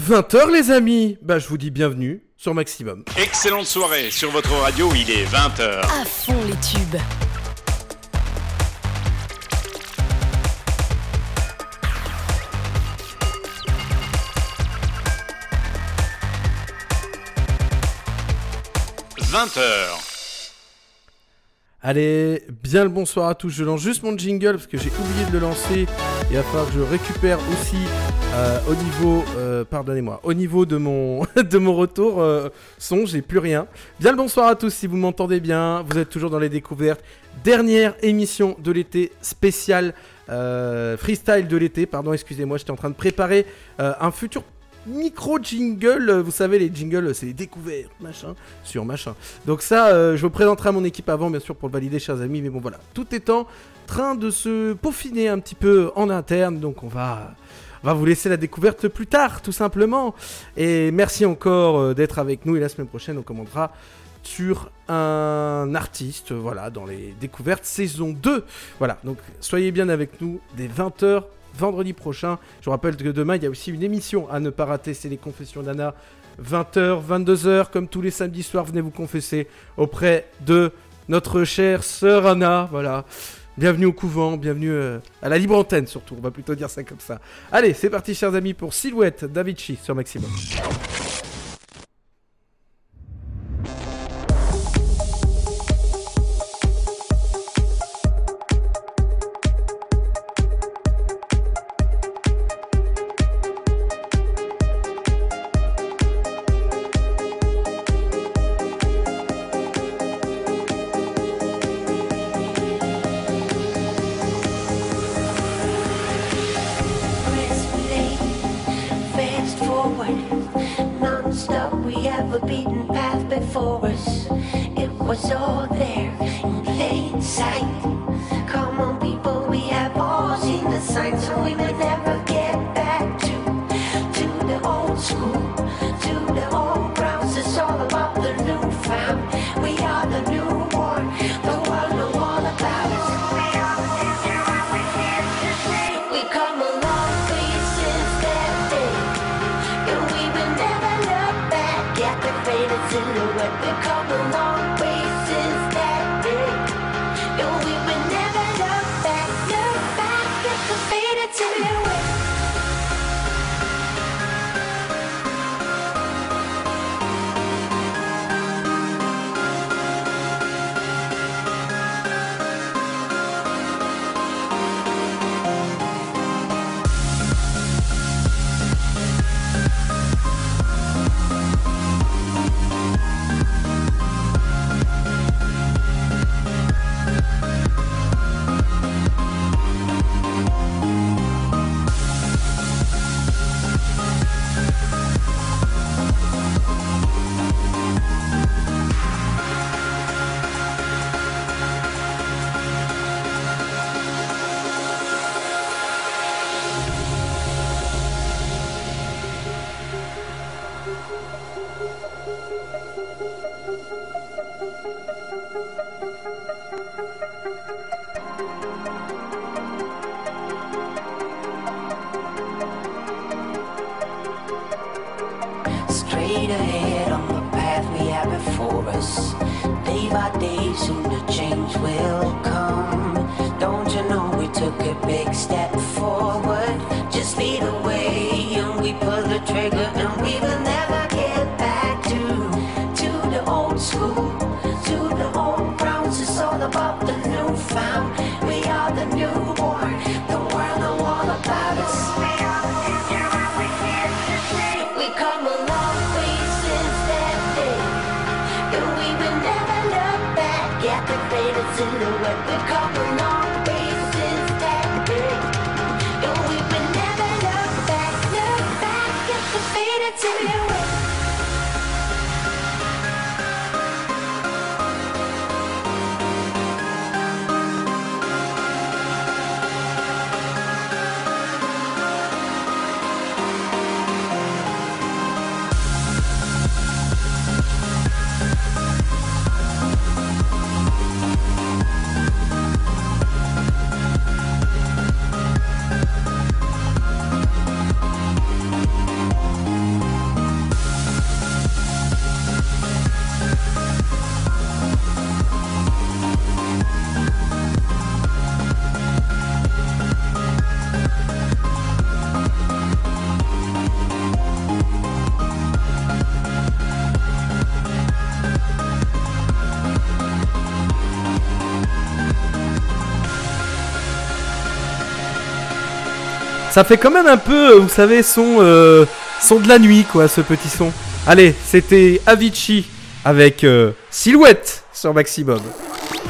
20h les amis Bah je vous dis bienvenue sur Maximum. Excellente soirée sur votre radio, il est 20h. À fond les tubes. « 20h. Allez, bien le bonsoir à tous. Je lance juste mon jingle parce que j'ai oublié de le lancer. Il va falloir que je récupère aussi euh, au niveau, euh, pardonnez-moi, au niveau de mon, de mon retour euh, son, j'ai plus rien. Bien le bonsoir à tous si vous m'entendez bien. Vous êtes toujours dans les découvertes. Dernière émission de l'été spéciale freestyle de l'été. Pardon, excusez-moi, j'étais en train de préparer un futur micro jingle, vous savez les jingles c'est les découvertes, machin, sur machin. Donc ça, euh, je vous présenterai à mon équipe avant bien sûr pour le valider chers amis, mais bon voilà, tout est en train de se peaufiner un petit peu en interne, donc on va, va vous laisser la découverte plus tard tout simplement. Et merci encore euh, d'être avec nous et la semaine prochaine on commandera sur un artiste, voilà, dans les découvertes saison 2. Voilà, donc soyez bien avec nous dès 20h vendredi prochain. Je vous rappelle que demain, il y a aussi une émission à ne pas rater, c'est les confessions d'Anna. 20h, 22h, comme tous les samedis soirs, venez vous confesser auprès de notre chère sœur Anna. Voilà. Bienvenue au couvent, bienvenue euh, à la libre antenne surtout, on va plutôt dire ça comme ça. Allez, c'est parti chers amis pour Silhouette d'Avicii sur Maximum. straight ahead on the path we have before us. Day by day, soon the change will come. Don't you know we took a big step forward? Just lead the way, and we pull the trigger, and we will never. Ça fait quand même un peu, vous savez, son, euh, son de la nuit, quoi, ce petit son. Allez, c'était Avicii avec euh, Silhouette sur Maximum.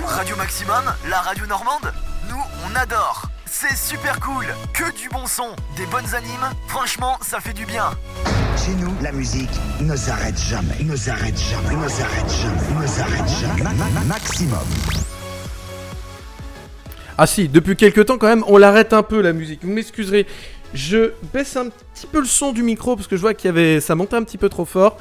Radio Maximum, la radio normande, nous on adore. C'est super cool, que du bon son, des bonnes animes, franchement ça fait du bien. Chez nous, la musique ne s'arrête jamais, ne s'arrête jamais, ne s'arrête jamais, ne s'arrête jamais. Ma- ma- maximum. Ah si, depuis quelques temps quand même, on l'arrête un peu la musique. Vous m'excuserez, je baisse un petit peu le son du micro parce que je vois qu'il avait, ça montait un petit peu trop fort.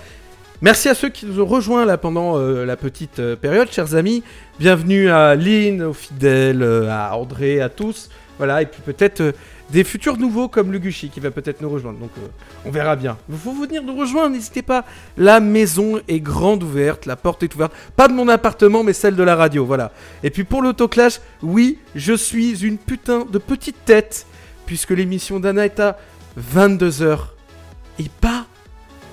Merci à ceux qui nous ont rejoints là pendant euh, la petite euh, période, chers amis. Bienvenue à Lynn, aux fidèles, euh, à André, à tous. Voilà, et puis peut-être des futurs nouveaux comme Luguchi qui va peut-être nous rejoindre. Donc euh, on verra bien. Il faut venir nous rejoindre, n'hésitez pas. La maison est grande ouverte, la porte est ouverte. Pas de mon appartement, mais celle de la radio, voilà. Et puis pour l'autoclash, oui, je suis une putain de petite tête, puisque l'émission d'Anna est à 22h. Et pas,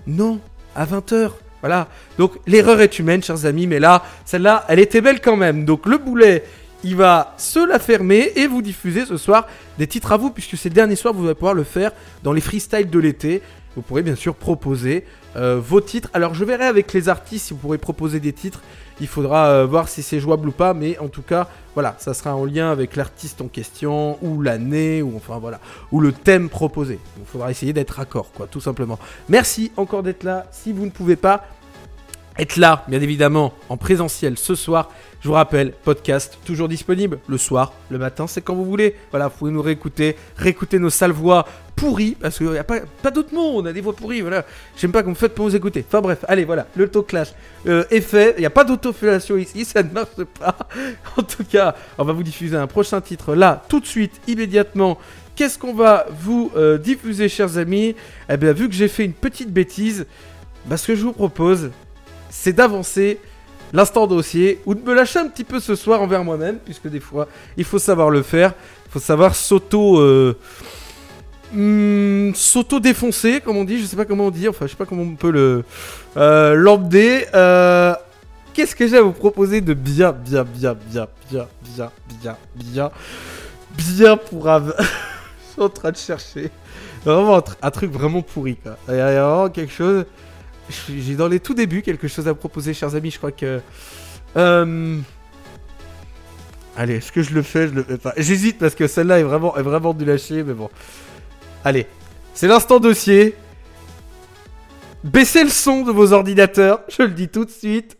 non, à 20h. Voilà. Donc l'erreur est humaine, chers amis, mais là, celle-là, elle était belle quand même. Donc le boulet, il va se la fermer et vous diffuser ce soir des titres à vous, puisque c'est le dernier soir, vous allez pouvoir le faire dans les freestyles de l'été. Vous pourrez bien sûr proposer euh, vos titres. Alors je verrai avec les artistes si vous pourrez proposer des titres. Il faudra euh, voir si c'est jouable ou pas, mais en tout cas, voilà, ça sera en lien avec l'artiste en question, ou l'année, ou enfin voilà, ou le thème proposé. Il faudra essayer d'être raccord, quoi, tout simplement. Merci encore d'être là. Si vous ne pouvez pas être là, bien évidemment, en présentiel ce soir, je vous rappelle, podcast toujours disponible le soir, le matin, c'est quand vous voulez. Voilà, vous pouvez nous réécouter, réécouter nos sales voix pourries, parce qu'il n'y a pas, pas d'autres mots, on a des voix pourries, voilà. J'aime pas qu'on me faites pour nous écouter. Enfin bref, allez, voilà, le talk clash euh, est fait. Il n'y a pas d'autofellation ici, ça ne marche pas. en tout cas, on va vous diffuser un prochain titre là, tout de suite, immédiatement. Qu'est-ce qu'on va vous euh, diffuser, chers amis? Eh bien, vu que j'ai fait une petite bêtise, bah, ce que je vous propose, c'est d'avancer l'instant dossier ou de me lâcher un petit peu ce soir envers moi-même, puisque des fois, il faut savoir le faire. Il faut savoir s'auto. euh, hmm, s'auto-défoncer, comme on dit, je sais pas comment on dit, enfin, je sais pas comment on peut le. Euh. Euh, Qu'est-ce que j'ai à vous proposer de bien, bien, bien, bien, bien, bien, bien, bien, bien pour Je suis en train de chercher. Vraiment un, tr- un truc vraiment pourri, quoi. Il y a vraiment quelque chose. J'ai dans les tout débuts quelque chose à proposer, chers amis. Je crois que. Euh... Allez, est-ce que je le fais Je le fais pas. J'hésite parce que celle-là est vraiment, est vraiment du lâcher, mais bon. Allez, c'est l'instant dossier. Baissez le son de vos ordinateurs, je le dis tout de suite.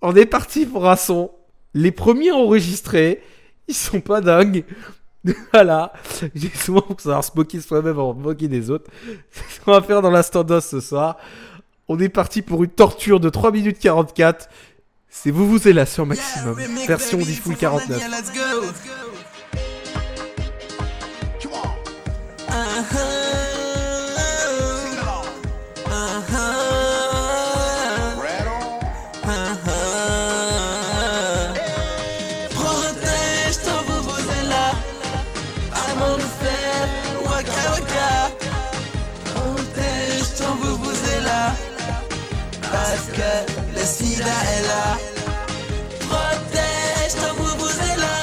On est parti pour un son. Les premiers enregistrés, ils sont pas dingues. voilà. J'ai souvent pour savoir se moquer de soi-même de moquer des autres. C'est ce qu'on va faire dans l'instant dos ce soir. On est parti pour une torture de 3 minutes 44. C'est vous vous êtes là sur maximum. Version Diffoul 49. Sida est là. Protège ton vuvuzela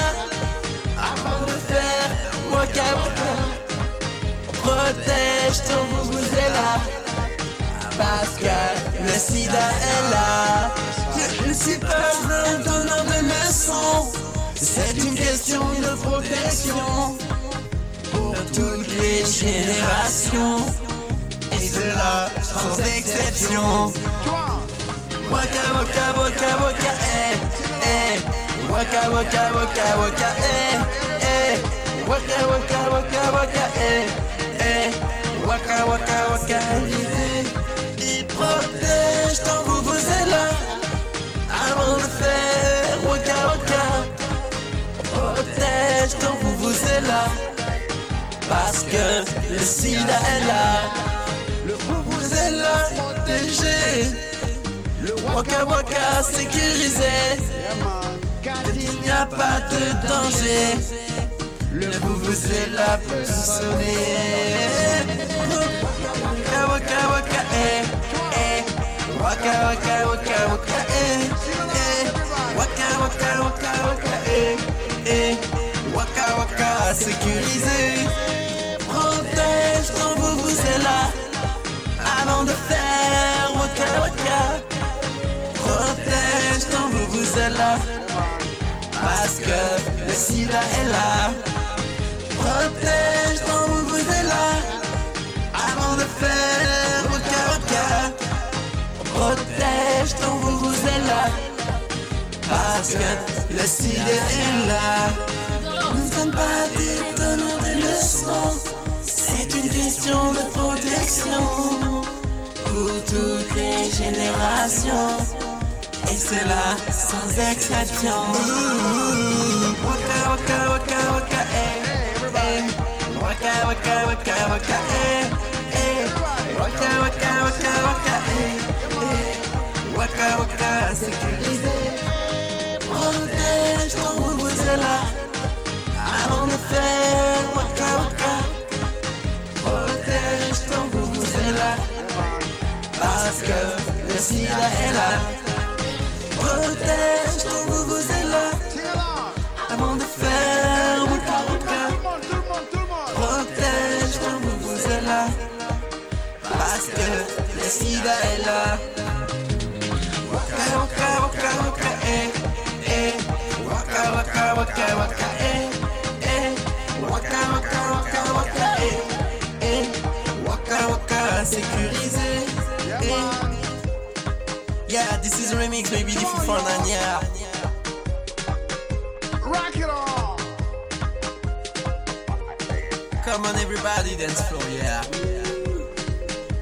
avant de faire waka waka. Protège ton vuvuzela parce que le sida est là. Je ne suis pas un donneur de leçons, c'est une question de protection pour toutes les générations et cela sans exception. Waka waka waka waka eh eh. Waka waka waka waka eh eh. Waka waka waka waka eh eh. Waka waka waka Il protège ton vuvuzela avant de faire waka waka. Protège ton vuvuzela parce que le sida est là. Le vuvuzela protégé le Waka Waka sécurisé. Il n'y a pas de danger. Le vous c'est là sonner. Waka Waka Waka eh eh. Waka Waka Waka Waka eh eh. Waka Waka Waka Waka eh eh. Waka Waka sécurisé. Protège ton vous vous là. Avant de faire Waka Waka. Protège ton là. Parce que le sida est là. Protège ton là. Avant de faire Waka Waka Protège ton là. Parce que le sida est là. Nous ne sommes pas des donneurs de leçons. C'est une question de protection pour toutes les générations. Et cela sans exception. Waka waka waka waka eh, eh. Waka waka waka waka eh, eh. Waka waka waka waka eh, eh. Waka waka sécurisé. Protège ton Vuvuzela avant de faire waka waka. Protège ton Vuvuzela parce que le sida est là. Protège ton Vuvuzela avant de faire waka waka. Protège ton Vuvuzela parce que le sida est là. Waka waka waka waka eh eh. Waka waka waka waka eh eh. Waka waka waka waka eh eh. Waka waka sécurisé this is a remix, maybe different from Nanya. Rock it on! Come on, everybody, dance floor, yeah.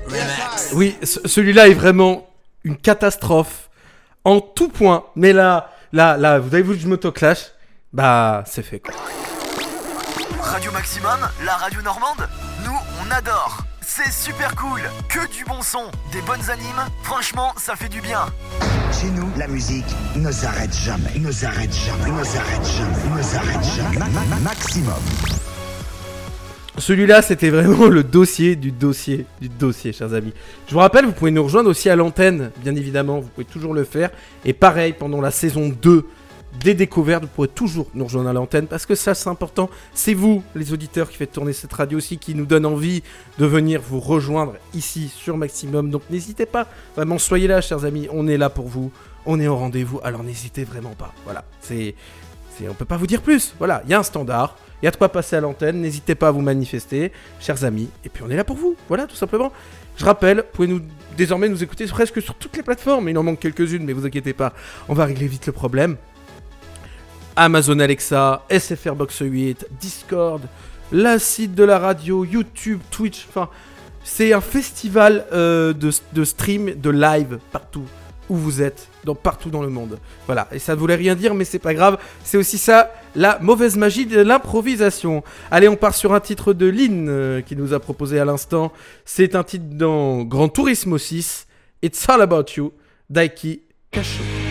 Remix. Oui, ce- celui-là est vraiment une catastrophe en tout point. Mais là, là, là, vous avez vu que je m'autoclash? Bah, c'est fait quoi. Radio Maximum, la radio normande, nous on adore. C'est super cool, que du bon son, des bonnes animes, franchement ça fait du bien. Chez nous, la musique ne s'arrête jamais, ne s'arrête jamais, ne s'arrête jamais, ne s'arrête jamais. Ma- ma- ma- maximum. Celui-là, c'était vraiment le dossier du dossier du dossier, chers amis. Je vous rappelle, vous pouvez nous rejoindre aussi à l'antenne, bien évidemment, vous pouvez toujours le faire. Et pareil, pendant la saison 2 des découvertes, vous pourrez toujours nous rejoindre à l'antenne parce que ça, c'est important. C'est vous, les auditeurs, qui faites tourner cette radio aussi, qui nous donne envie de venir vous rejoindre ici sur Maximum. Donc n'hésitez pas, vraiment, soyez là, chers amis. On est là pour vous, on est au rendez-vous. Alors n'hésitez vraiment pas. Voilà, c'est. On peut pas vous dire plus. Voilà, il y a un standard. Il y a de quoi passer à l'antenne. N'hésitez pas à vous manifester, chers amis. Et puis on est là pour vous. Voilà, tout simplement. Je rappelle, vous pouvez nous, désormais nous écouter presque sur toutes les plateformes. Il en manque quelques-unes, mais vous inquiétez pas. On va régler vite le problème. Amazon Alexa, SFR Box 8, Discord, la site de la radio, YouTube, Twitch. Enfin, c'est un festival euh, de, stream, de live partout où vous êtes, dans, partout dans le monde. Voilà, et ça ne voulait rien dire, mais c'est pas grave. C'est aussi ça, la mauvaise magie de l'improvisation. Allez, on part sur un titre de Lynn euh, qui nous a proposé à l'instant. C'est un titre dans Grand Turismo 6. It's all about you, Daiki Kasho.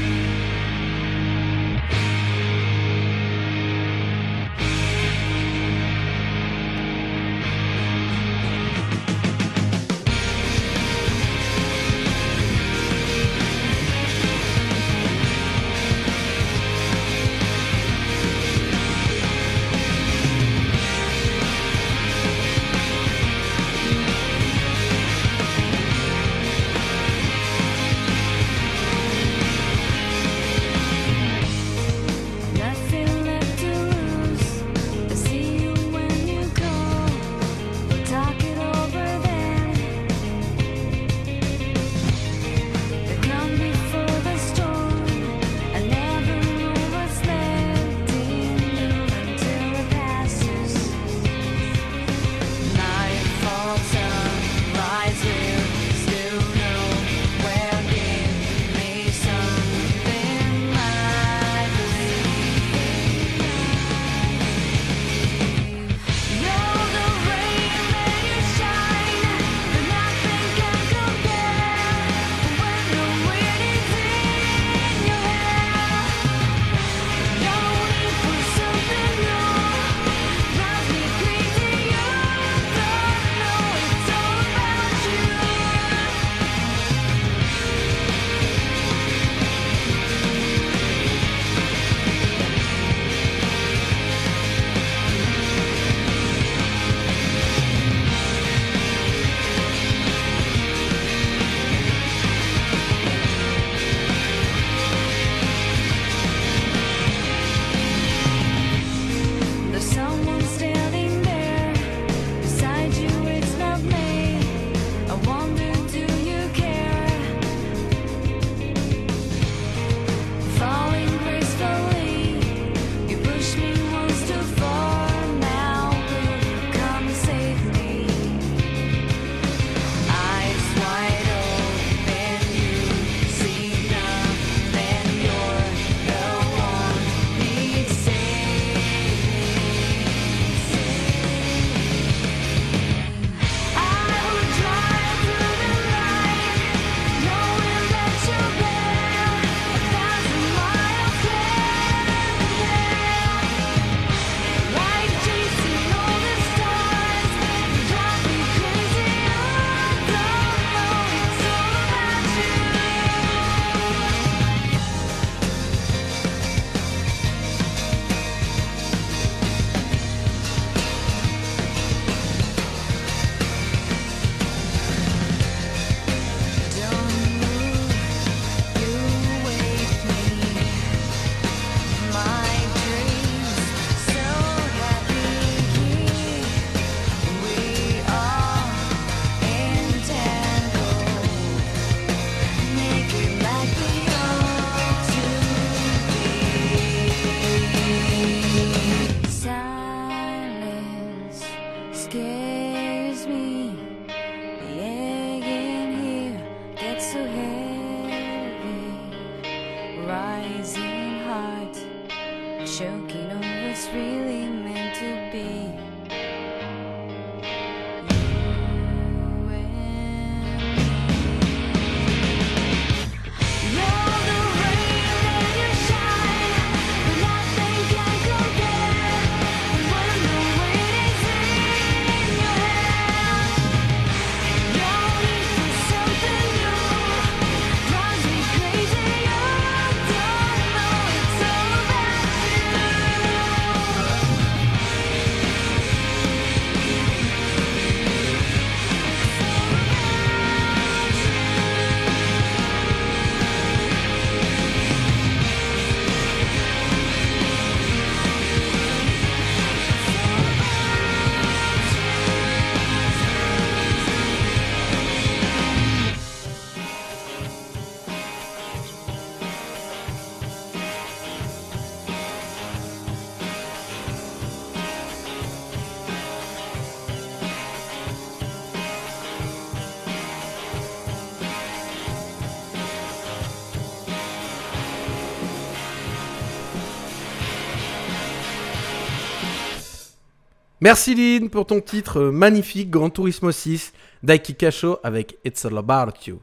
Merci Lynn pour ton titre euh, magnifique, Grand Turismo 6, Daiki Kasho avec It's All About You.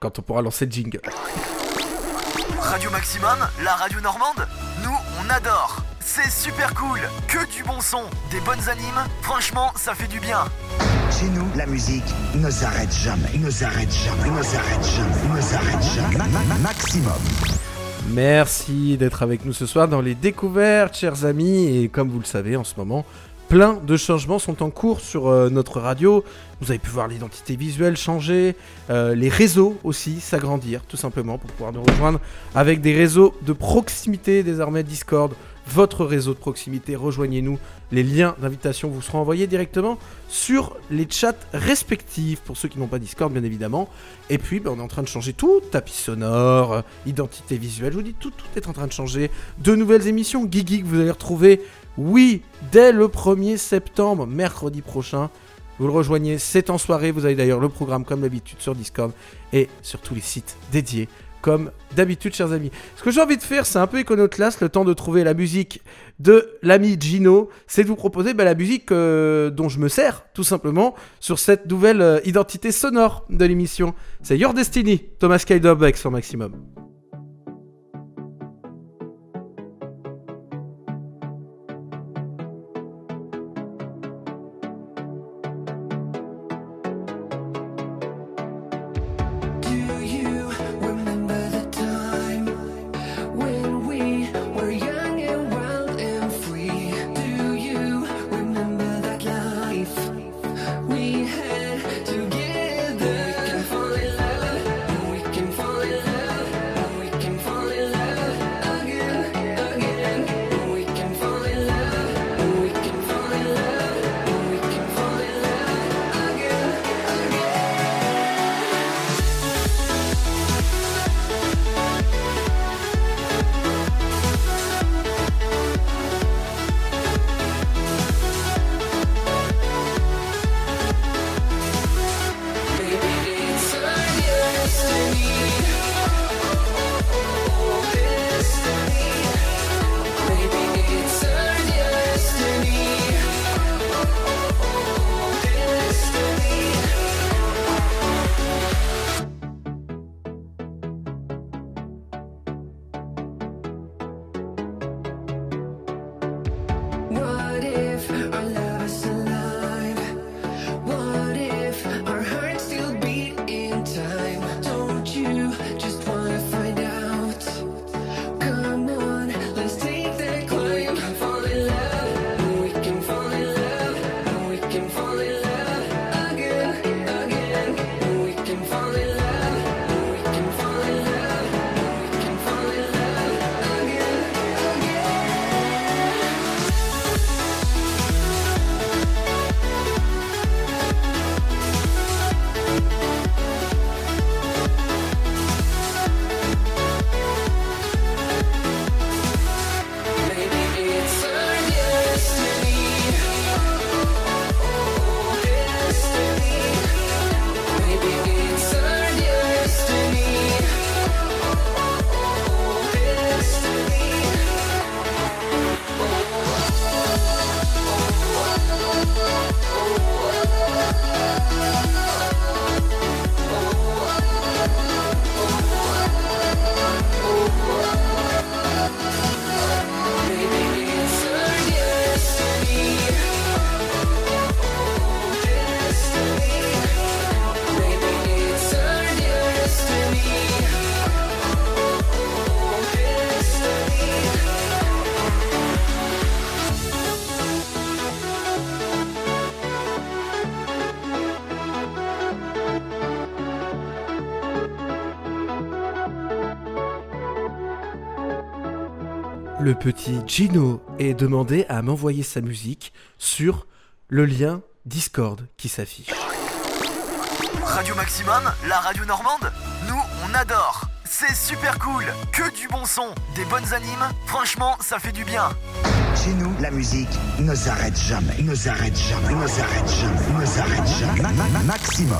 Quand on pourra lancer le jingle. Radio Maximum, la radio normande, nous on adore. C'est super cool, que du bon son, des bonnes animes, franchement ça fait du bien. Chez nous, la musique ne s'arrête jamais, ne s'arrête jamais, ne s'arrête jamais, ne s'arrête jamais. Ma- ma- ma- maximum. Merci d'être avec nous ce soir dans les découvertes, chers amis. Et comme vous le savez, en ce moment, plein de changements sont en cours sur euh, notre radio. Vous avez pu voir l'identité visuelle changer, euh, les réseaux aussi s'agrandir, tout simplement, pour pouvoir nous rejoindre avec des réseaux de proximité, désormais Discord, votre réseau de proximité. Rejoignez-nous. Les liens d'invitation vous seront envoyés directement sur les chats respectifs, pour ceux qui n'ont pas Discord, bien évidemment. Et puis, ben, on est en train de changer tout, tapis sonore, euh, identité visuelle, je vous dis, tout, tout est en train de changer. De nouvelles émissions, Guigui, que vous allez retrouver, oui, dès le 1er septembre, mercredi prochain. Vous le rejoignez, c'est en soirée, vous avez d'ailleurs le programme comme d'habitude sur Discord et sur tous les sites dédiés, comme d'habitude, chers amis. Ce que j'ai envie de faire, c'est un peu iconoclaste, le temps de trouver la musique de l'ami Gino, c'est de vous proposer bah, la musique euh, dont je me sers, tout simplement, sur cette nouvelle euh, identité sonore de l'émission. C'est Your Destiny, Thomas Kaiderbeck sur Maximum. Petit Gino est demandé à m'envoyer sa musique sur le lien Discord qui s'affiche. Radio Maximum, la radio normande, nous on adore. C'est super cool, que du bon son, des bonnes animes, franchement ça fait du bien. Chez nous, la musique ne s'arrête jamais, ne s'arrête jamais, ne s'arrête jamais, ne s'arrête jamais. Ma- ma- ma- maximum.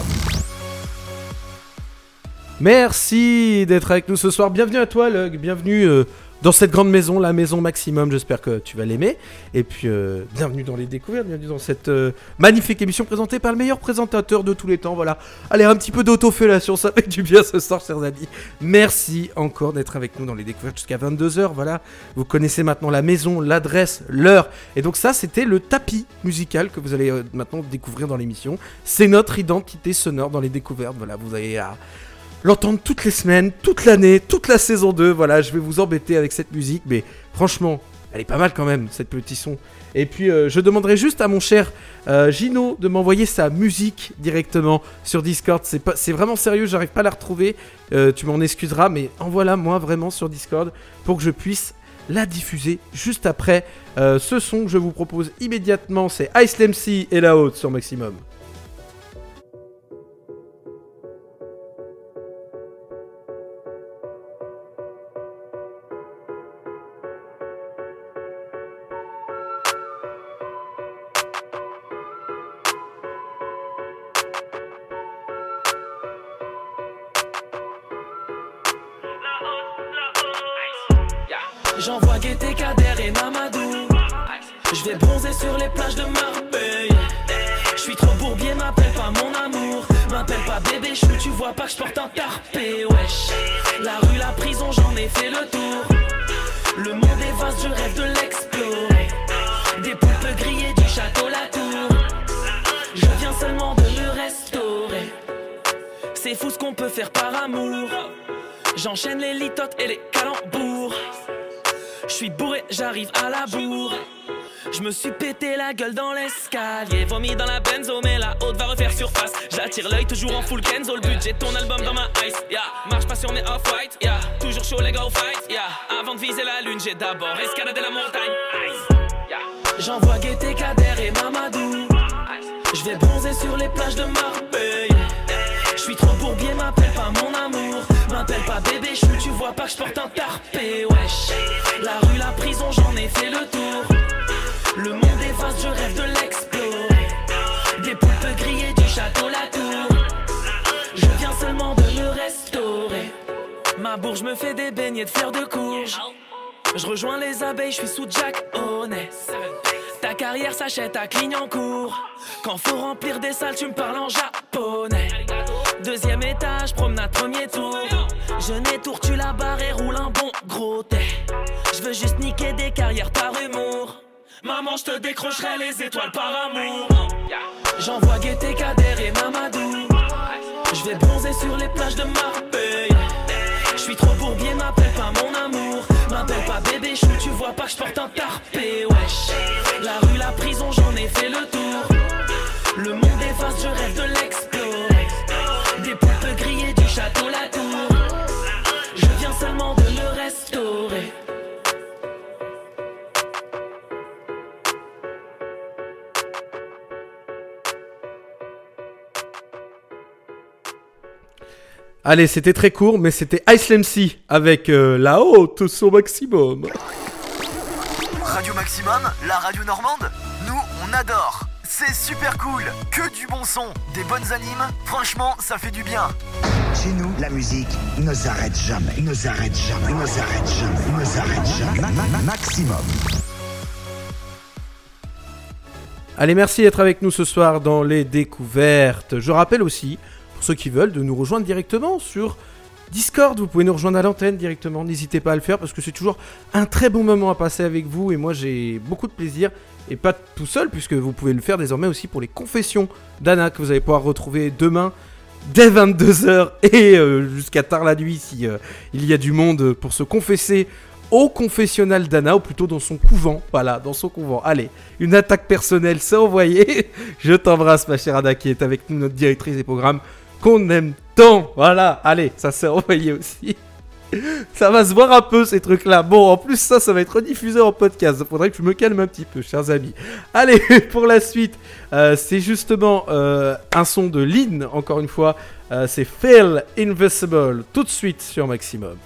Merci d'être avec nous ce soir. Bienvenue à toi, Lug. Bienvenue euh, dans cette grande maison, la maison Maximum. J'espère que tu vas l'aimer. Et puis, euh, bienvenue dans les découvertes, bienvenue dans cette euh, magnifique émission présentée par le meilleur présentateur de tous les temps. Voilà. Allez, un petit peu d'autofellation, ça fait du bien ce soir, chers amis. Merci encore d'être avec nous dans les découvertes jusqu'à 22h. Voilà. Vous connaissez maintenant la maison, l'adresse, l'heure. Et donc, ça, c'était le tapis musical que vous allez euh, maintenant découvrir dans l'émission. C'est notre identité sonore dans les découvertes. Voilà, vous allez à l'entendre toutes les semaines, toute l'année, toute la saison 2. Voilà, je vais vous embêter avec cette musique, mais franchement, elle est pas mal quand même, cette petit son. Et puis, euh, je demanderai juste à mon cher euh, Gino de m'envoyer sa musique directement sur Discord. C'est vraiment sérieux, j'arrive pas à la retrouver. Euh, tu m'en excuseras, mais envoie-la moi vraiment sur Discord pour que je puisse la diffuser juste après ce son que je vous propose immédiatement. C'est Ice MC et la haute sur Maximum. J'enchaîne les litotes et les calembours. Je suis bourré, j'arrive à la bourre. Je me suis pété la gueule dans l'escalier. Vomi dans la benzo, mais la haute va refaire surface. J'attire l'œil toujours en full Kenzo. Le budget ton album dans ma ice. Marche pas sur mes off-white. Yeah. Toujours chaud, les go fight. Yeah. Avant de viser la lune, j'ai d'abord escaladé la montagne. J'envoie Gaieté, Kader et Mamadou. Je vais bronzer sur les plages de Marbella. Bébé chou, tu vois pas que je porte un tarpé, wesh. La rue, la prison, j'en ai fait le tour. Le monde est vaste, je rêve de l'explorer. Des poupes grillées du château La Tour. Je viens seulement de me restaurer. Ma bourge me fait des beignets de fleurs de courge. Je rejoins les abeilles, je suis sous Jack Honest. Ta carrière s'achète à Clignancourt. Quand faut remplir des salles, tu me parles en japonais. Deuxième étage, promenade premier tour. Je tour, tu la barre et roule un bon gros thé. Je veux juste niquer des carrières par humour. Maman, je te décrocherai les étoiles par amour. J'envoie Gaieté, Kader et Mamadou. Je vais bronzer sur les plages de Marbella. Je suis trop bourbier, m'appelle pas mon amour. M'appelle pas bébé chou, tu vois pas que je porte un tarpé, wesh. La rue, la prison, j'en ai fait le tour. Le monde est vaste, je rêve de l'explorer. Des poupes grillées du château La Tour. Allez, c'était très court, mais c'était Ice MC avec euh, la haute son maximum. Radio Maximum, la radio normande, nous on adore. C'est super cool, que du bon son, des bonnes animes, franchement ça fait du bien. Chez nous, la musique ne s'arrête jamais, ne s'arrête jamais, ne s'arrête jamais, ne s'arrête jamais. Ma- ma- maximum. Allez, merci d'être avec nous ce soir dans les découvertes. Je rappelle aussi, pour ceux qui veulent, de nous rejoindre directement sur Discord. Vous pouvez nous rejoindre à l'antenne directement. N'hésitez pas à le faire parce que c'est toujours un très bon moment à passer avec vous. Et moi, j'ai beaucoup de plaisir. Et pas tout seul, puisque vous pouvez le faire désormais aussi pour les confessions d'Anna que vous allez pouvoir retrouver demain dès 22h et euh, jusqu'à tard la nuit si euh, il y a du monde pour se confesser au confessionnal d'Anna, ou plutôt dans son couvent. Voilà, dans son couvent. Allez, une attaque personnelle, c'est envoyé. Je t'embrasse, ma chère Anna, qui est avec nous, notre directrice des programmes, qu'on aime tant. Voilà, allez, ça s'est envoyé aussi. Ça va se voir un peu ces trucs-là. Bon, en plus, ça, ça va être rediffusé en podcast. Il faudrait que je me calme un petit peu, chers amis. Allez, pour la suite, euh, c'est justement euh, un son de Lynn, encore une fois. Euh, c'est Feel Invisible, tout de suite sur Maximum.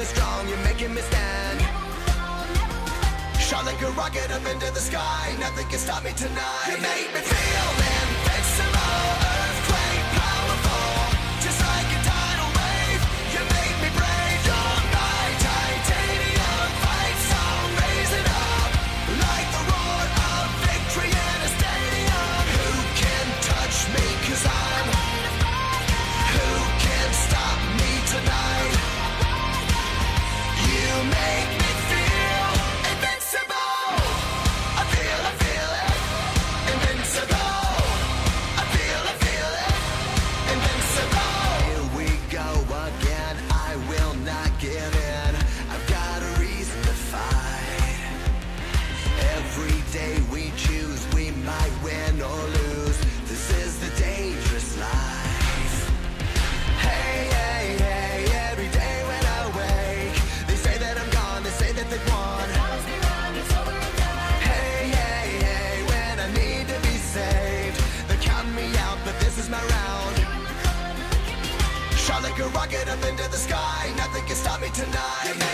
Me strong, you're making me stand. Shot like a rocket up into the sky, nothing can stop me tonight. You make me feel invincible, stop me tonight.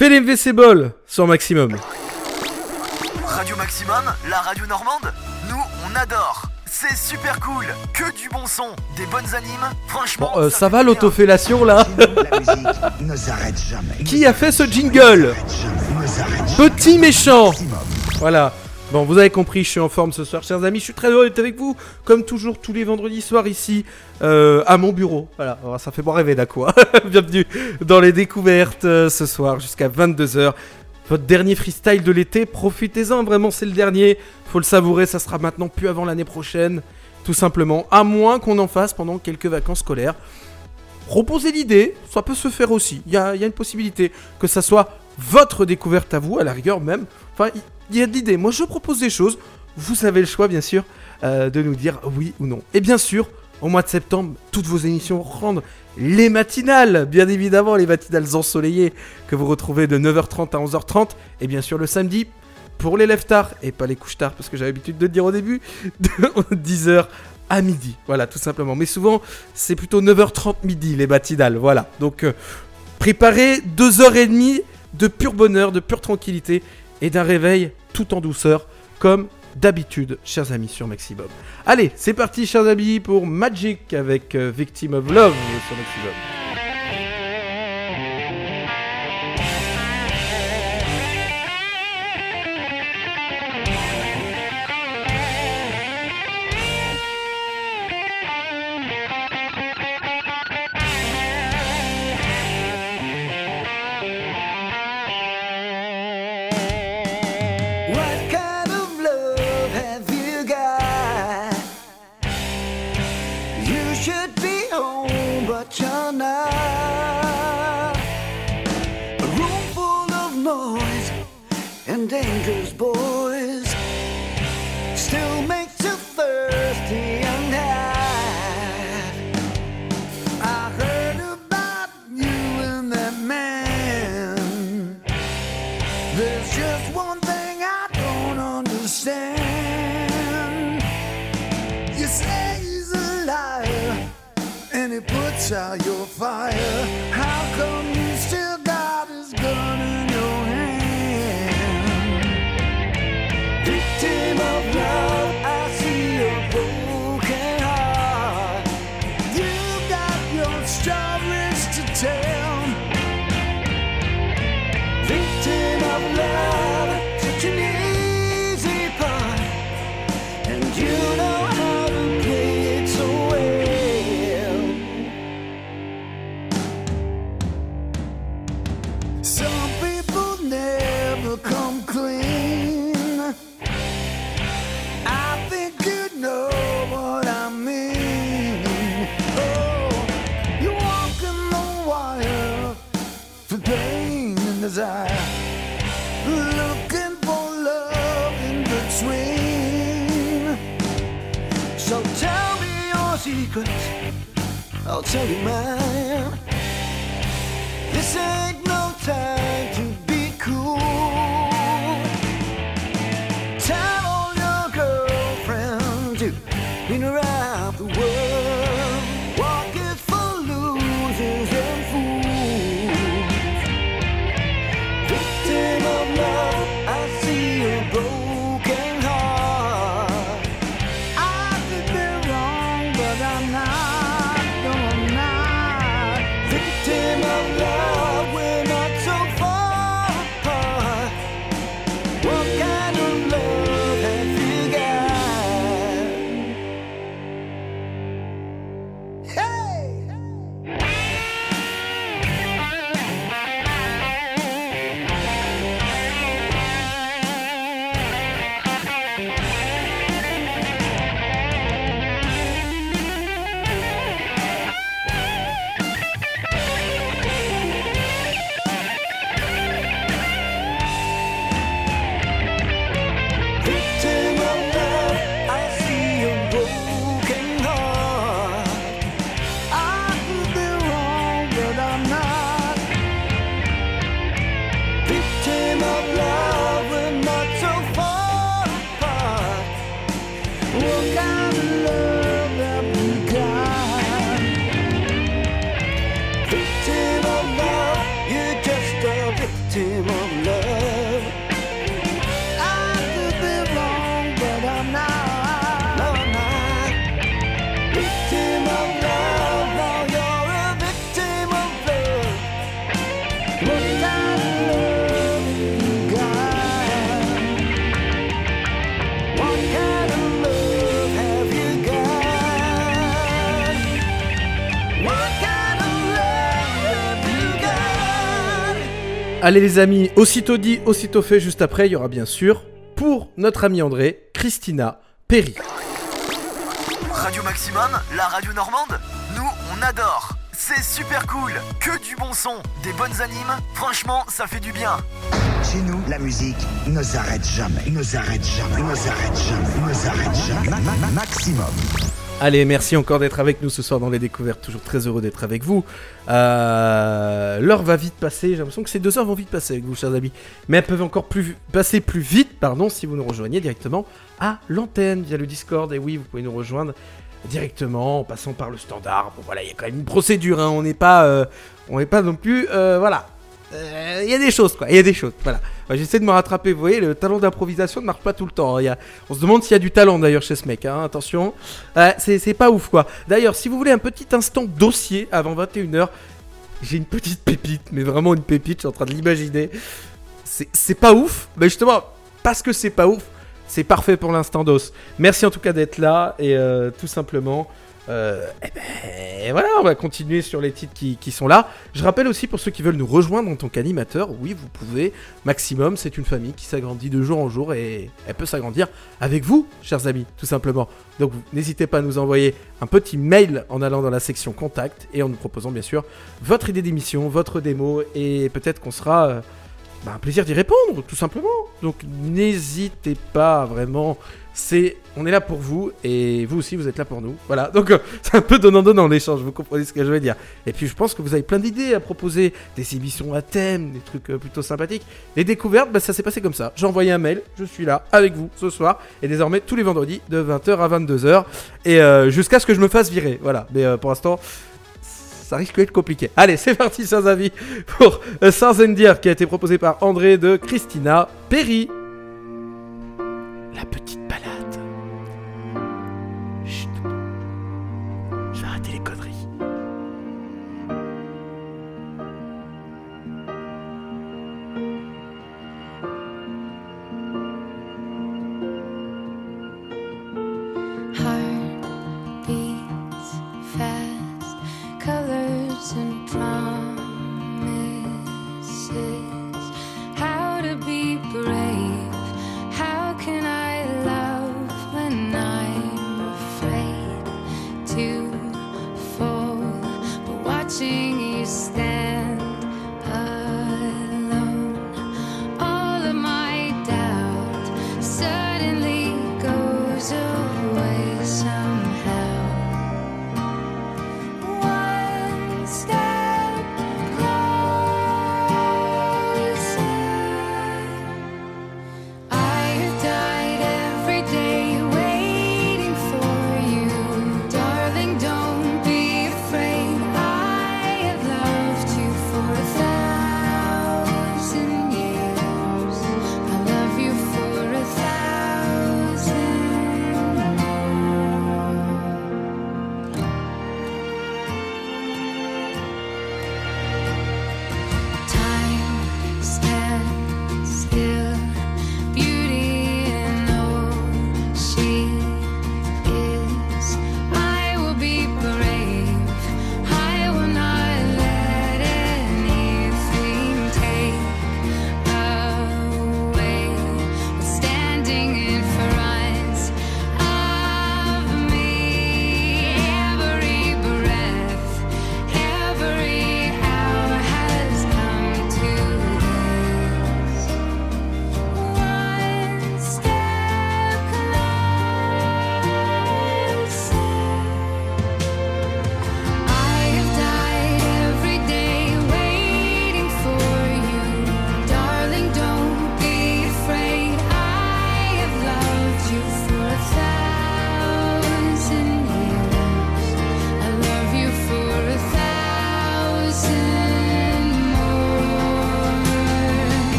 Fais l'invisible sur Maximum. Radio Maximum, la radio normande, nous on adore. C'est super cool, que du bon son, des bonnes animes, franchement. Bon, euh, ça va l'autofellation là La musique ne s'arrête jamais. Qui a fait ce jingle. Petit méchant Voilà. Bon, vous avez compris, je suis en forme ce soir, chers amis. Je suis très heureux d'être avec vous, comme toujours, tous les vendredis soirs ici, euh, à mon bureau. Voilà, Alors, ça fait bon rêver d'à quoi. Bienvenue dans les découvertes euh, ce soir jusqu'à 22h. Votre dernier freestyle de l'été, profitez-en, vraiment, c'est le dernier. Faut le savourer, ça sera maintenant plus avant l'année prochaine, tout simplement. À moins qu'on en fasse pendant quelques vacances scolaires. Reposez l'idée, ça peut se faire aussi. Il y a, une possibilité que ça soit votre découverte à vous, à la rigueur même. Enfin, il- y a de l'idée. Moi, je propose des choses. Vous avez le choix, bien sûr, euh, de nous dire oui ou non. Et bien sûr, au mois de septembre, toutes vos émissions rendent les matinales, bien évidemment, les matinales ensoleillées que vous retrouvez de 9h30 à 11h30. Et bien sûr, le samedi, pour les lève tard et pas les couches tard, parce que j'avais l'habitude de dire au début, de 10h à midi. Voilà, tout simplement. Mais souvent, c'est plutôt 9h30 midi, les matinales. Voilà. Donc, euh, préparez 2h30 de pur bonheur, de pure tranquillité et d'un réveil tout en douceur, comme d'habitude, chers amis, sur Maximum. Allez, c'est parti, chers amis, pour Magic avec euh, Victim of Love sur Maximum. Out your fire. How come you still got this gun in your hand? Victim of love, I see your broken heart. You got your stories to tell. Chơi Allez les amis, aussitôt dit, aussitôt fait, juste après, il y aura bien sûr, pour notre ami André, Christina Perry. Radio Maximum, la radio normande, nous on adore. C'est super cool, que du bon son, des bonnes animes, franchement ça fait du bien. Chez nous, la musique ne s'arrête jamais, ne s'arrête jamais, ne s'arrête jamais, ne s'arrête jamais. Ma- ma- ma- maximum. Allez, merci encore d'être avec nous ce soir dans les découvertes. Toujours très heureux d'être avec vous. Euh, L'heure va vite passer. J'ai l'impression que ces deux heures vont vite passer avec vous, chers amis. Mais elles peuvent encore passer plus vite, pardon, si vous nous rejoignez directement à l'antenne via le Discord. Et oui, vous pouvez nous rejoindre directement en passant par le standard. Bon, voilà, il y a quand même une procédure. hein. On n'est pas, euh, on n'est pas non plus, euh, voilà. Euh, Il y a des choses, quoi. Il y a des choses. Voilà. J'essaie de me rattraper. Vous voyez, le talent d'improvisation ne marche pas tout le temps. hein. Y. On se demande s'il y a du talent d'ailleurs chez ce mec. hein. Attention. Ouais, c'est pas ouf, quoi. D'ailleurs, si vous voulez un petit instant dossier avant 21h, j'ai une petite pépite, mais vraiment une pépite. Je suis en train de l'imaginer. C'est c'est pas ouf, mais justement, parce que c'est pas ouf, c'est parfait pour l'instant d'os. Merci en tout cas d'être là et euh, tout simplement. Euh, eh ben, voilà, on va continuer sur les titres qui, sont là. Je rappelle aussi pour ceux qui veulent nous rejoindre en tant qu'animateur, oui, vous pouvez. Maximum, c'est une famille qui s'agrandit de jour en jour et elle peut s'agrandir avec vous, chers amis, tout simplement. Donc n'hésitez pas à nous envoyer un petit mail en allant dans la section contact et en nous proposant bien sûr votre idée d'émission, votre démo et peut-être qu'on sera euh, bah, un plaisir d'y répondre, tout simplement. Donc n'hésitez pas vraiment. C'est, on est là pour vous et vous aussi vous êtes là pour nous. Voilà, donc euh, c'est un peu donnant-donnant l'échange. Vous comprenez ce que je veux dire. Et puis je pense que vous avez plein d'idées à proposer, des émissions à thème, des trucs euh, plutôt sympathiques. Les découvertes, bah, ça s'est passé comme ça. J'ai envoyé un mail, je suis là avec vous ce soir et désormais tous les vendredis de 20h à 22h et euh, jusqu'à ce que je me fasse virer. Voilà, mais pour l'instant ça risque d'être compliqué. Allez, c'est parti sans avis pour euh, Sans Endir qui a été proposé par André de Christina Perry. La petite.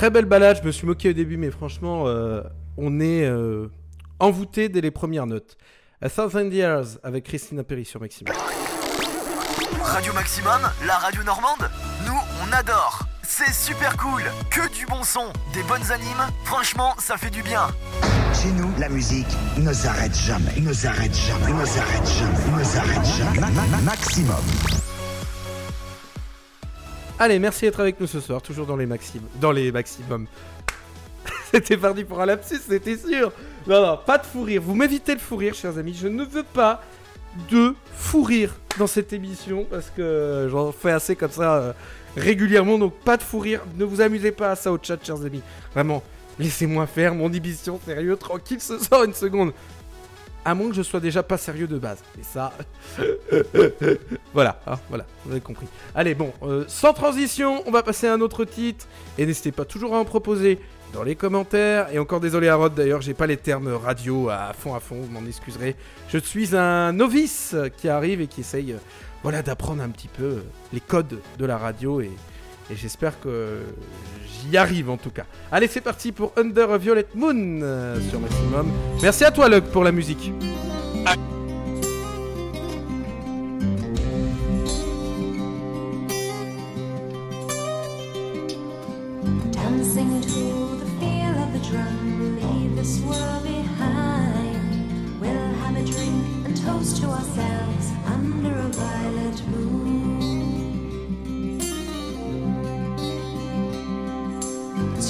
Très belle balade, je me suis moqué au début, mais franchement, euh, on est euh, envoûté dès les premières notes. A Thousand Years avec Christina Perry sur Maximum. Radio Maximum, la radio normande Nous, on adore C'est super cool Que du bon son, des bonnes animes, franchement, ça fait du bien Chez nous, la musique ne s'arrête jamais, ne s'arrête jamais, ne s'arrête jamais, ne s'arrête jamais. Maximum Allez, merci d'être avec nous ce soir, toujours dans les maximums. Dans les maximums. c'était parti pour un lapsus, c'était sûr. Non, non, pas de fou rire. Vous m'évitez le fou rire, chers amis. Je ne veux pas de fou rire dans cette émission parce que j'en fais assez comme ça euh, régulièrement. Donc, pas de fou rire. Ne vous amusez pas à ça au chat, chers amis. Vraiment, laissez-moi faire mon émission sérieux, tranquille ce soir une seconde. À moins que je sois déjà pas sérieux de base. Et ça. voilà, hein, voilà, vous avez compris. Allez, bon, euh, sans transition, on va passer à un autre titre. Et n'hésitez pas toujours à en proposer dans les commentaires. Et encore désolé à Rod d'ailleurs, j'ai pas les termes radio à fond à fond, vous m'en excuserez. Je suis un novice qui arrive et qui essaye euh, voilà, d'apprendre un petit peu euh, les codes de la radio. Et, et j'espère que j'y arrive en tout cas. Allez, c'est parti pour Under a Violet Moon euh, sur Maximum. Merci à toi, Luck, pour la musique. To ourselves under a violet moon.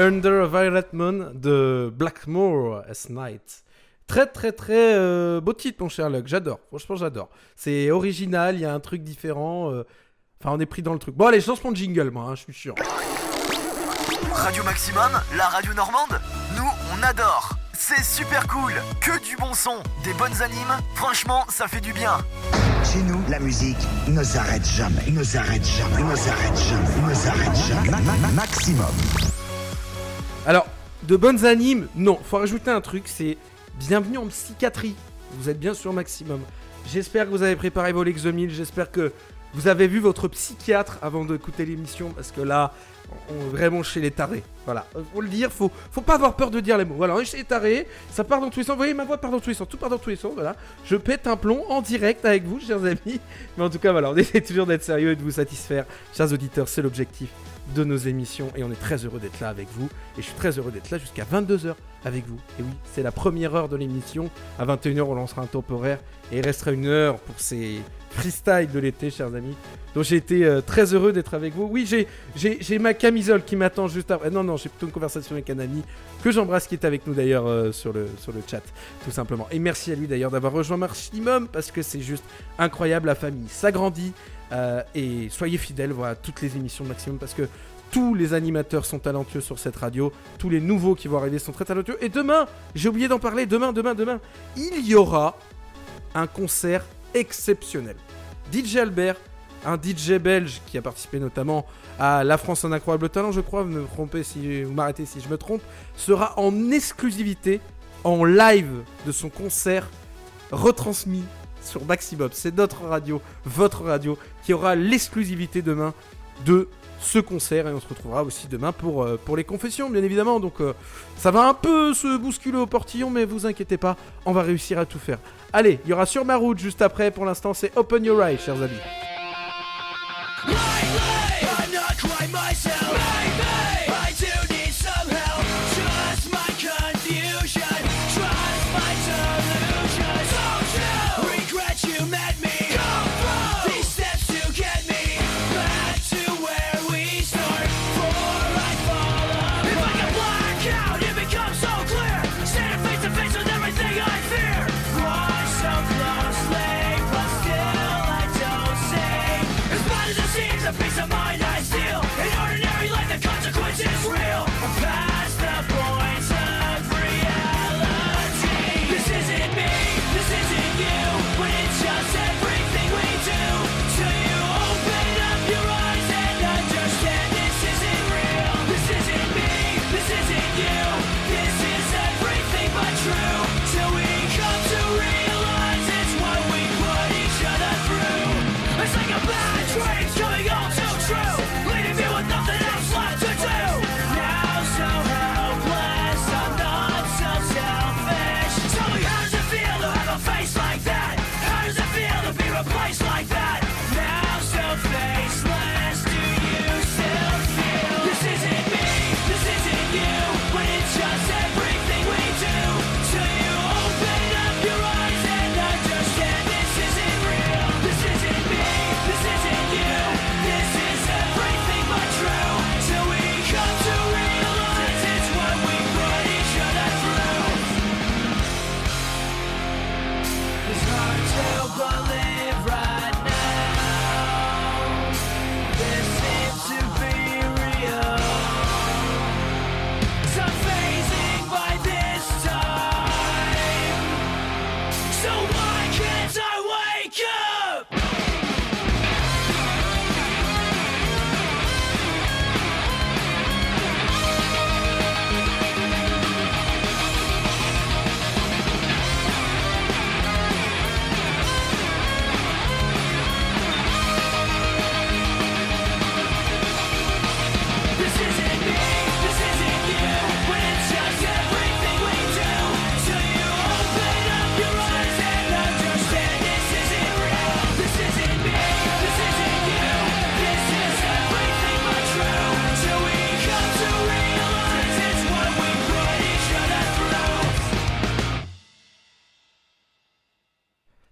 Under a Violet Moon de Blackmore as Night. Très très très euh, beau titre mon cher Luck, j'adore, franchement j'adore. C'est original, il y a un truc différent. euh, Enfin on est pris dans le truc. Bon allez, je lance mon jingle moi, hein, je suis chiant. Radio Maximum, la radio normande, nous on adore. C'est super cool, que du bon son, des bonnes animes, franchement ça fait du bien. Chez nous, la musique ne s'arrête jamais, ne s'arrête jamais, ne s'arrête jamais, ne s'arrête jamais. Ma- ma- maximum. Alors, de bonnes animes, non, faut rajouter un truc, c'est bienvenue en psychiatrie. Vous êtes bien sur maximum. J'espère que vous avez préparé vos Lexomil, j'espère que vous avez vu votre psychiatre avant d'écouter l'émission, parce que là, on est vraiment chez les tarés. Voilà, Euh, faut le dire, faut, faut pas avoir peur de dire les mots. Voilà, on est chez les tarés, ça part dans tous les sens. Vous voyez, ma voix part dans tous les sens, tout part dans tous les sens, voilà. Je pète un plomb en direct avec vous, chers amis. Mais en tout cas, voilà, on essaie toujours d'être sérieux et de vous satisfaire. Chers auditeurs, c'est l'objectif de nos émissions et on est très heureux d'être là avec vous. Et je suis très heureux d'être là jusqu'à 22h avec vous. Et oui, c'est la première heure de l'émission. À 21h, on lancera un temporaire et il restera une heure pour ces freestyles de l'été, chers amis. Donc j'ai été euh, très heureux d'être avec vous. Oui, j'ai- ma camisole qui m'attend juste après. Non, non, j'ai plutôt une conversation avec un ami que j'embrasse qui est avec nous d'ailleurs euh, sur, le, sur le chat, tout simplement. Et merci à lui d'ailleurs d'avoir rejoint Maximum parce que c'est juste incroyable. La famille s'agrandit euh, et soyez fidèles voilà, à toutes les émissions Maximum parce que tous les animateurs sont talentueux sur cette radio. Tous les nouveaux qui vont arriver sont très talentueux. Et demain, j'ai oublié d'en parler, demain, demain, demain, il y aura un concert exceptionnel. DJ Albert, un DJ belge qui a participé notamment à La France un incroyable talent, je crois, me si vous m'arrêtez si je me trompe, sera en exclusivité en live de son concert retransmis sur Maximum. C'est notre radio, votre radio, qui aura l'exclusivité demain de ce concert. Et on se retrouvera aussi demain pour, euh, les confessions bien évidemment. Donc euh, ça va un peu se bousculer au portillon mais vous inquiétez pas on va réussir à tout faire. Allez il y aura sur ma route juste après. Pour l'instant c'est Open Your Eyes chers amis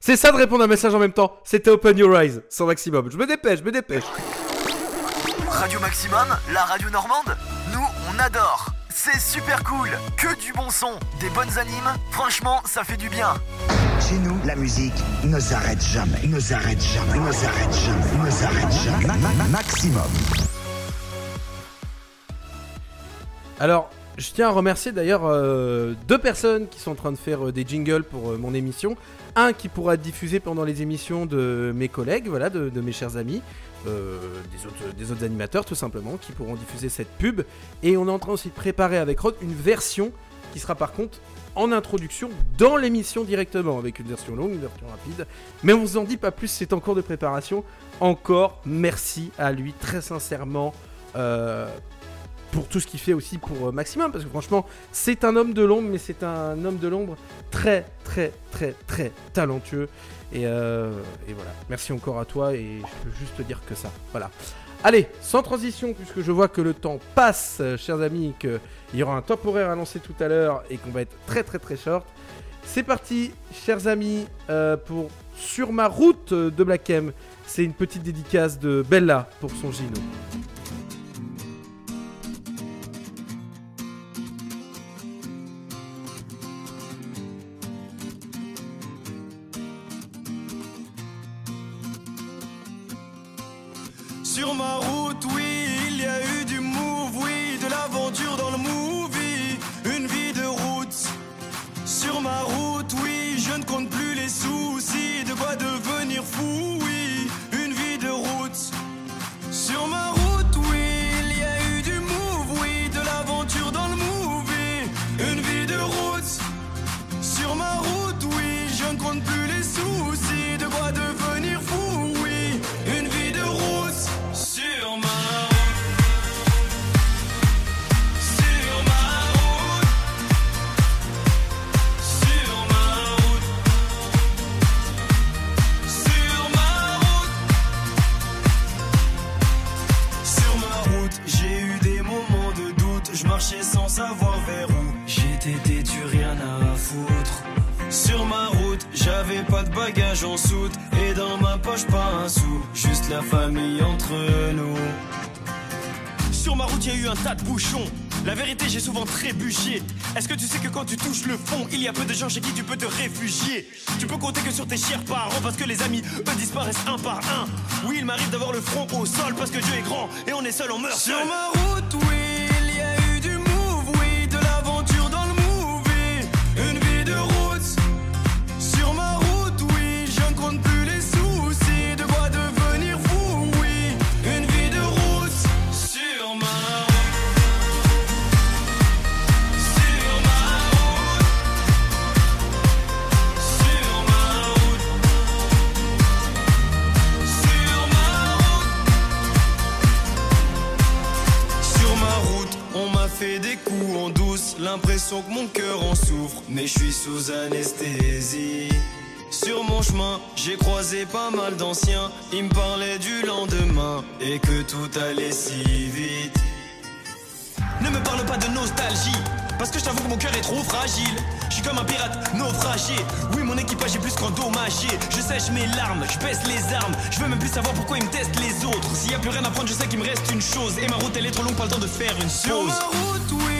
c'est ça de répondre à un message en même temps c'était Open Your Eyes sans maximum je me dépêche je me dépêche Radio Maximum, la radio normande, nous on on adore. C'est super cool. Que du bon son, des bonnes animes. Franchement, ça fait du bien. Chez nous, la musique ne s'arrête jamais, ne s'arrête jamais, ne s'arrête jamais, ne s'arrête jamais. Ma- ma- ma- maximum. Alors, je tiens à remercier d'ailleurs euh, deux personnes qui sont en train de faire euh, des jingles pour euh, mon émission. Un qui pourra être diffusé pendant les émissions de mes collègues, voilà, de, mes chers amis, des, autres, animateurs tout simplement, qui pourront diffuser cette pub. Et on est en train aussi de préparer avec Rod une version qui sera par contre en introduction dans l'émission directement, avec une version longue, une version rapide. Mais on vous en dit pas plus, c'est en cours de préparation. Encore merci à lui, très sincèrement. Pour tout ce qu'il fait aussi pour euh, Maximum, parce que franchement, c'est un homme de l'ombre, mais c'est un homme de l'ombre très, très, très, très talentueux. Et, euh, et voilà, merci encore à toi, et je peux juste te dire que ça. Voilà. Allez, sans transition, puisque je vois que le temps passe, euh, chers amis, qu'il y aura un à lancer tout à l'heure, et qu'on va être très, très, très short. C'est parti, chers amis, pour Sur ma route de Black M. C'est une petite dédicace de Bella pour son Gino. Sur ma route, oui, il y a eu du move, oui, de l'aventure dans le movie, une vie de route. Sur ma route, oui, je ne compte plus les soucis, de quoi devenir fou, oui, une vie de route. Sur ma route, oui, il y a eu du move, oui, de l'aventure dans le movie, une vie de route. Sur ma route, oui, je ne compte plus j'avais pas de bagages en soute et dans ma poche pas un sou, juste la famille entre nous. Sur ma route, y a eu un tas de bouchons. La vérité, j'ai souvent trébuché. Est-ce que tu sais que quand tu touches le fond, il y a peu de gens chez qui tu peux te réfugier? Tu peux compter que sur tes chers parents parce que les amis, eux, disparaissent un par un. Oui, il m'arrive d'avoir le front au sol parce que Dieu est grand et on est seul, on meurt Sur ma route, oui, l'impression que mon cœur en souffre, mais je suis sous anesthésie. Sur mon chemin, j'ai croisé pas mal d'anciens, ils me parlaient du lendemain et que tout allait si vite. Ne me parle pas de nostalgie, parce que je t'avoue que mon cœur est trop fragile. Je suis comme un pirate naufragé. Oui, mon équipage est plus qu'endommagé. Je sèche mes larmes, je baisse les armes. Je veux même plus savoir pourquoi ils me testent les autres. S'il y a plus rien à prendre, je sais qu'il me reste une chose. Et ma route, elle est trop longue, pas le temps de faire une ma route, oui,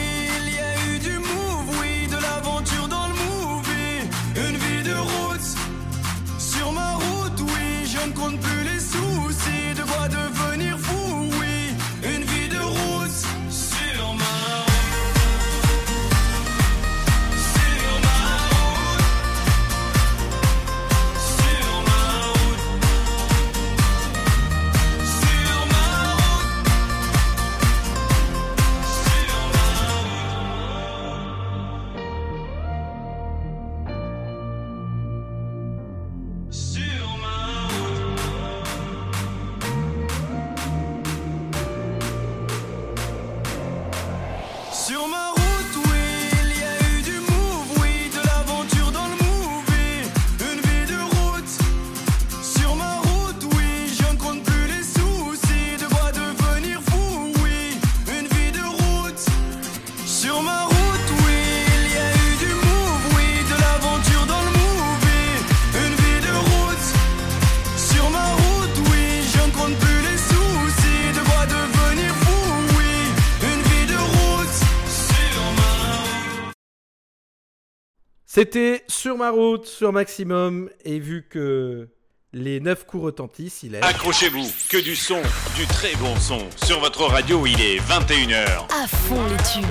C'était sur ma route, sur maximum, et vu que les 9 coups retentissent, il est. Accrochez-vous, que du son, du très bon son. Sur votre radio, il est 21h. À fond les tubes.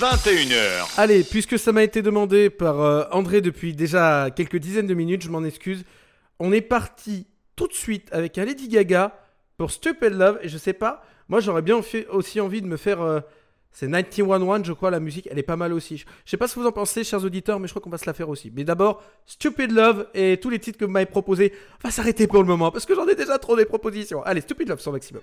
21h. Allez, puisque ça m'a été demandé par euh, André depuis déjà quelques dizaines de minutes, je m'en excuse. On est parti tout de suite avec un Lady Gaga pour Stupid Love. Et je sais pas, moi j'aurais bien aussi envie de me faire. euh, c'est 911, je crois, la musique, elle est pas mal aussi. Je sais pas ce que vous en pensez, chers auditeurs, mais je crois qu'on va se la faire aussi. Mais d'abord, Stupid Love et tous les titres que vous m'avez proposés, on va s'arrêter pour le moment parce que j'en ai déjà trop des propositions. Allez, Stupid Love sur maximum.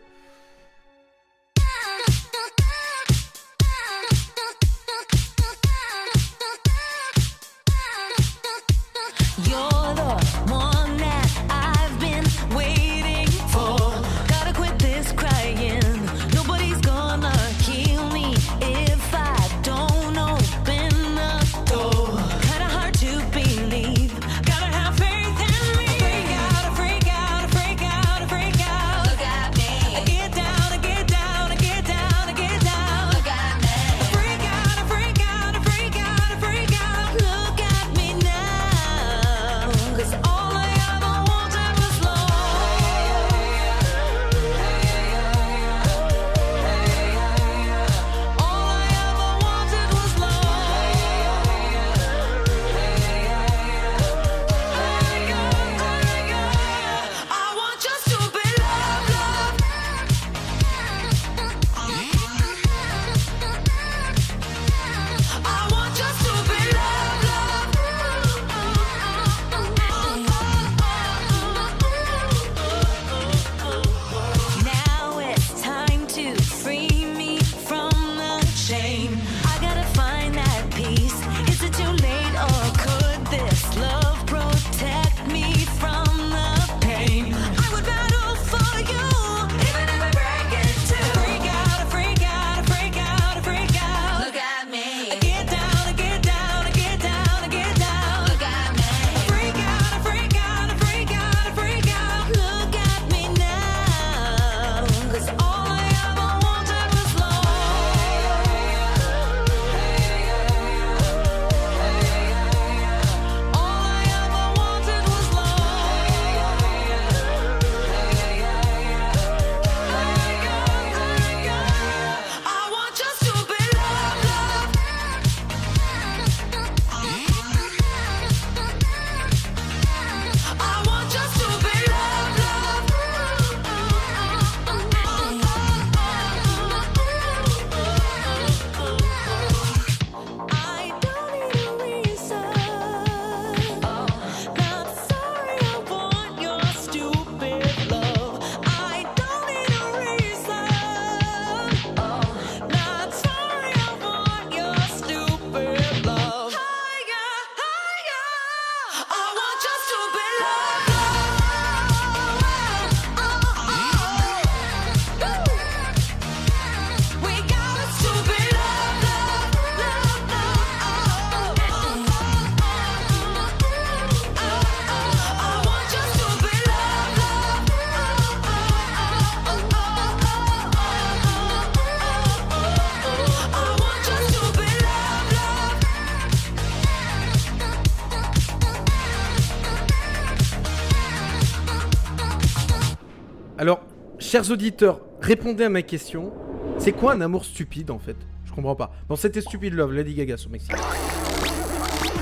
Chers auditeurs, répondez à ma question. C'est quoi un amour stupide en fait? Je comprends pas. Bon, c'était Stupid Love, Lady Gaga sur Maximum.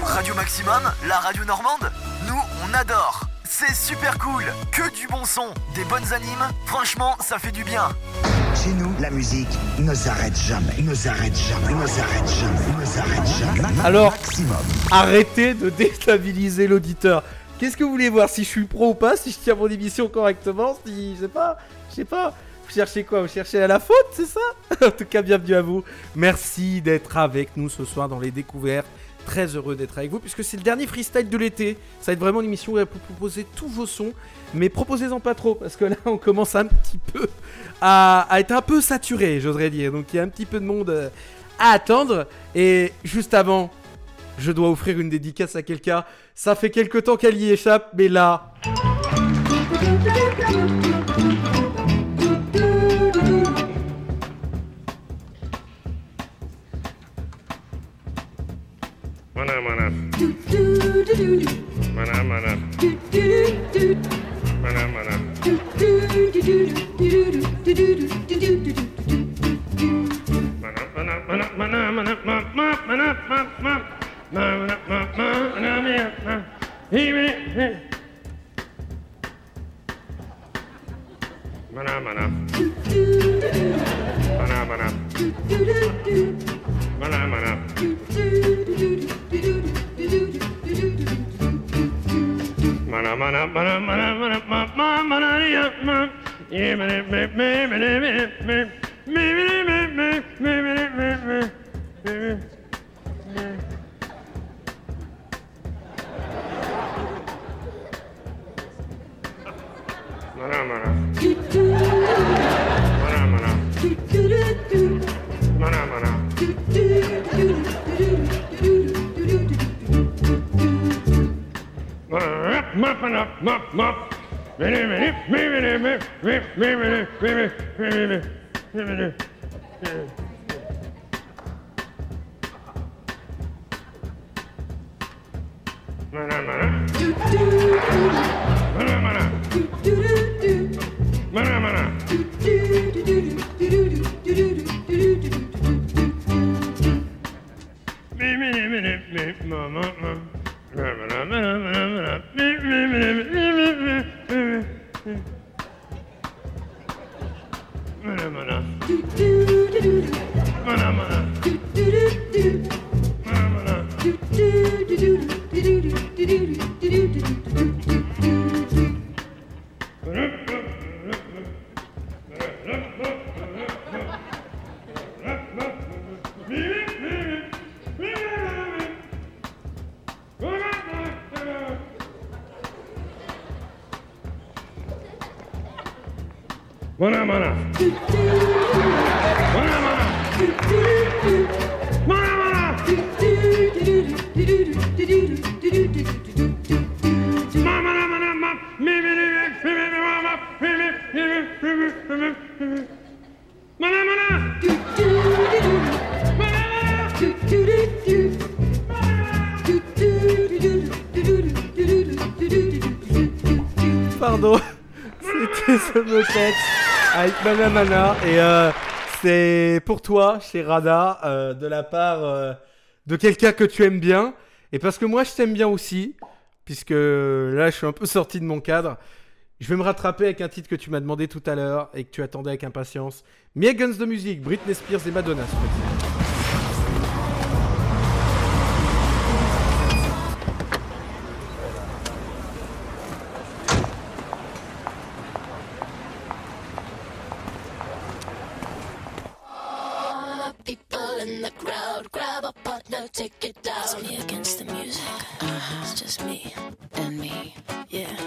Radio Maximum, la radio normande, nous on adore. C'est super cool, que du bon son, des bonnes animes, franchement ça fait du bien. Chez nous, la musique ne s'arrête jamais, ne s'arrête jamais, ne s'arrête jamais, ne s'arrête jamais. Ma- ma- Alors- maximum. Arrêtez de déstabiliser l'auditeur. Qu'est-ce que vous voulez voir Si je suis pro ou pas Si je tiens mon émission correctement Si, je sais pas, je sais pas. Vous cherchez quoi? Vous cherchez à la faute, c'est ça? En tout cas, bienvenue à vous. Merci d'être avec nous ce soir dans les découvertes. Très heureux d'être avec vous puisque c'est le dernier freestyle de l'été. Ça va être vraiment une émission où on va vous proposer tous vos sons. Mais proposez-en pas trop parce que là, on commence un petit peu à, à être un peu saturé, j'oserais dire. Donc il y a un petit peu de monde euh, à attendre. Et juste avant, je dois offrir une dédicace à quelqu'un. Ça fait quelque temps qu'elle y échappe, mais là. Mana mana. Do do do do do. Mana mana. Do do do do. Mana mana. Do do do do do do do do do do do do do do do. Mana mana mana mana mana ma ma mana ma ma ma mana ma ma mana ma ma. He me he. Mana mana. Mana mana. Bana bana. Mana mana mana mana mana mana mana mana mana Pardon, avec Mana Mana et euh, c'est pour toi chez Rada euh, de la part euh, de quelqu'un que tu aimes bien et parce que moi je t'aime bien aussi puisque là je suis un peu sorti de mon cadre. Je vais me rattraper avec un titre que tu m'as demandé tout à l'heure et que tu attendais avec impatience. Mia Guns de musique, Britney Spears et Madonna. Take it down. It's me against the music. Uh-huh. It's just me and me. Yeah.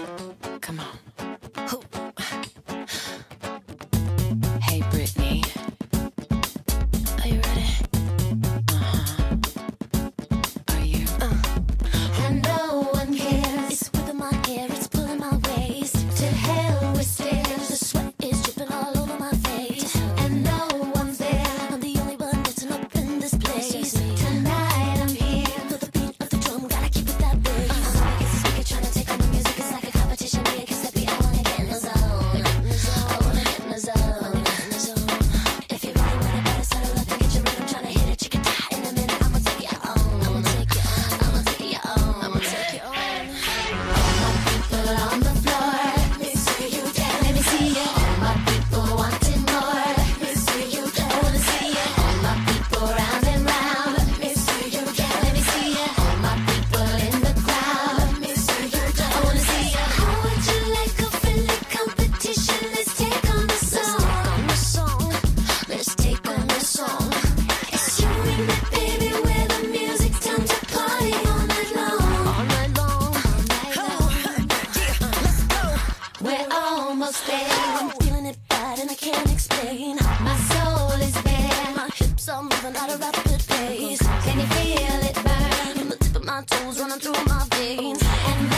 I'm feeling it bad and I can't explain. My soul is bare. My hips are moving at a rapid pace. Can you feel it burn? From the tip of my toes running through my veins. And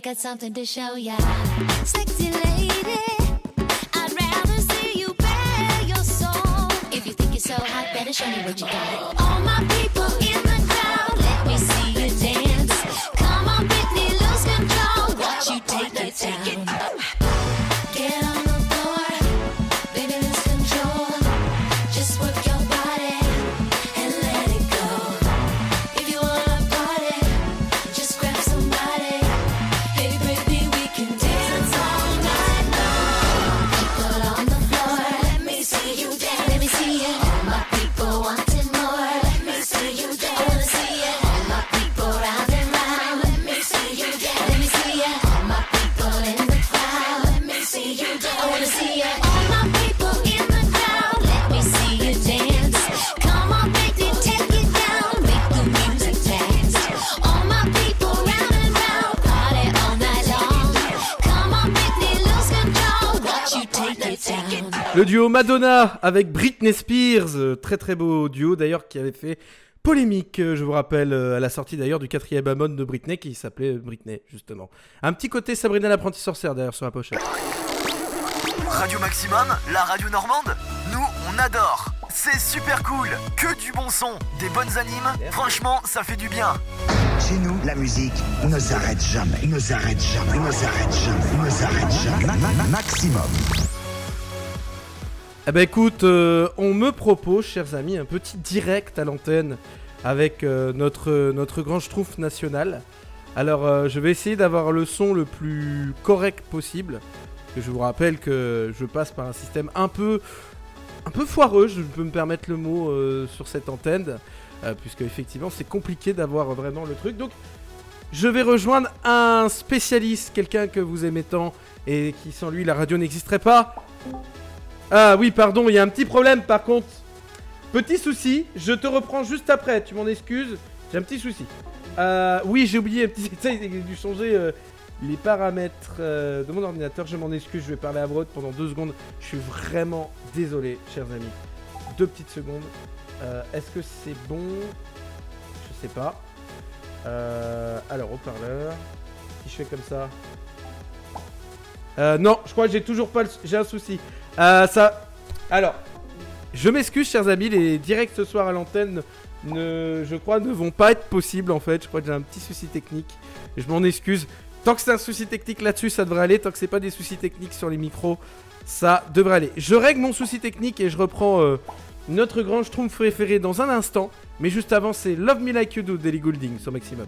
I got something to show ya. Sexy lady, I'd rather see you bare your soul. If you think you're so hot, better show me what you got. Duo Madonna avec Britney Spears, euh, très très beau duo d'ailleurs qui avait fait polémique, euh, je vous rappelle, euh, à la sortie d'ailleurs du quatrième album de Britney qui s'appelait Britney justement. Un petit côté Sabrina l'apprentie sorcière d'ailleurs sur la pochette. Radio Maximum, la radio normande, nous on adore. C'est super cool, que du bon son, des bonnes animes, franchement ça fait du bien. Chez nous, la musique ne s'arrête jamais, ne s'arrête jamais, ne s'arrête jamais, ne s'arrête jamais. Ma- ma- ma- maximum. Eh ben écoute, euh, on me propose, chers amis, un petit direct à l'antenne avec euh, notre, notre grand schtroumpf national. Alors euh, je vais essayer d'avoir le son le plus correct possible. Je vous rappelle que je passe par un système un peu, un peu foireux, je peux me permettre le mot sur cette antenne, puisque effectivement c'est compliqué d'avoir vraiment le truc. Donc je vais rejoindre un spécialiste, quelqu'un que vous aimez tant et qui sans lui la radio n'existerait pas. Ah oui, pardon, il y a un petit problème par contre. Petit souci, je te reprends juste après, tu m'en excuses. J'ai un petit souci. Euh, oui, j'ai oublié un petit détail, j'ai dû changer euh, les paramètres euh, de mon ordinateur. Je m'en excuse, je vais parler à Brod pendant deux secondes. Je suis vraiment désolé, chers amis. Deux petites secondes. Est-ce que c'est bon? Je sais pas. Alors, haut-parleur. Si je fais comme ça? Non, je crois que j'ai toujours pas le... J'ai un souci. Euh, ça... Alors, je m'excuse, chers amis, les directs ce soir à l'antenne, ne, je crois, ne vont pas être possibles en fait. Je crois que j'ai un petit souci technique. Je m'en excuse. Tant que c'est un souci technique là-dessus, ça devrait aller. Tant que c'est pas des soucis techniques sur les micros, ça devrait aller. Je règle mon souci technique et je reprends euh, notre grand schtroumpf préféré dans un instant. Mais juste avant, c'est Love Me Like You Do d'Ellie Goulding sur Maximum.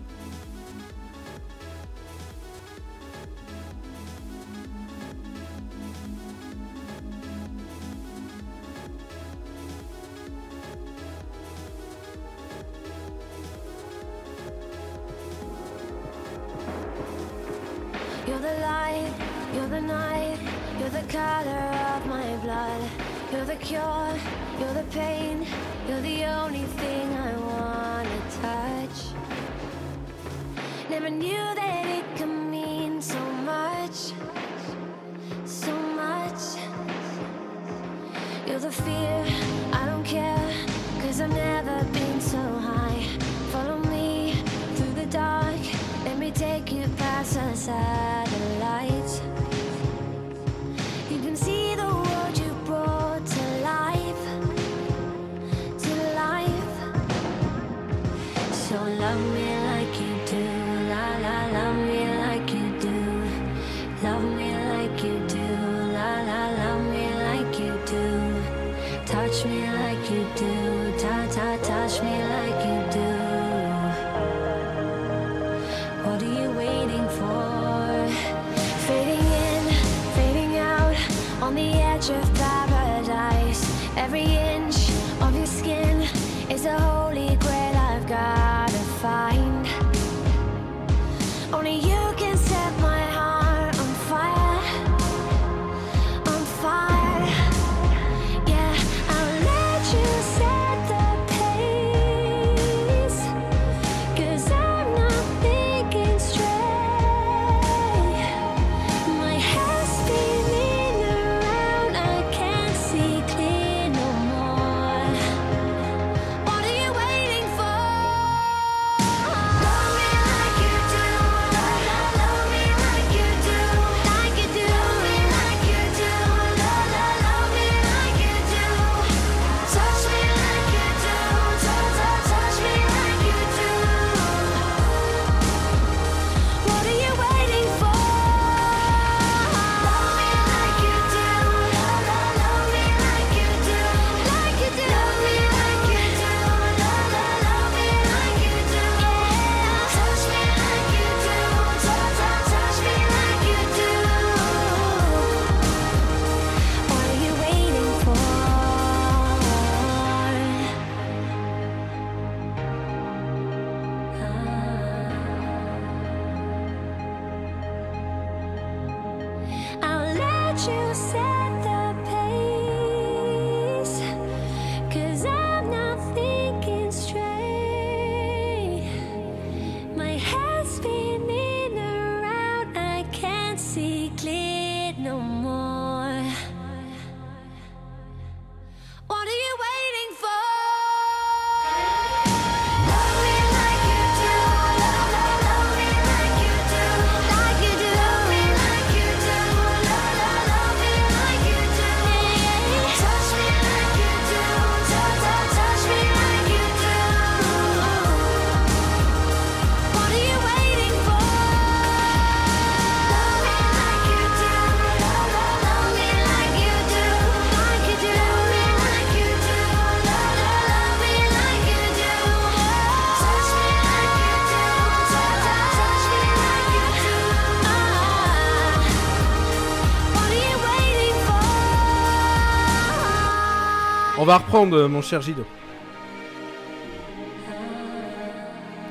On va reprendre, euh, mon cher Gido.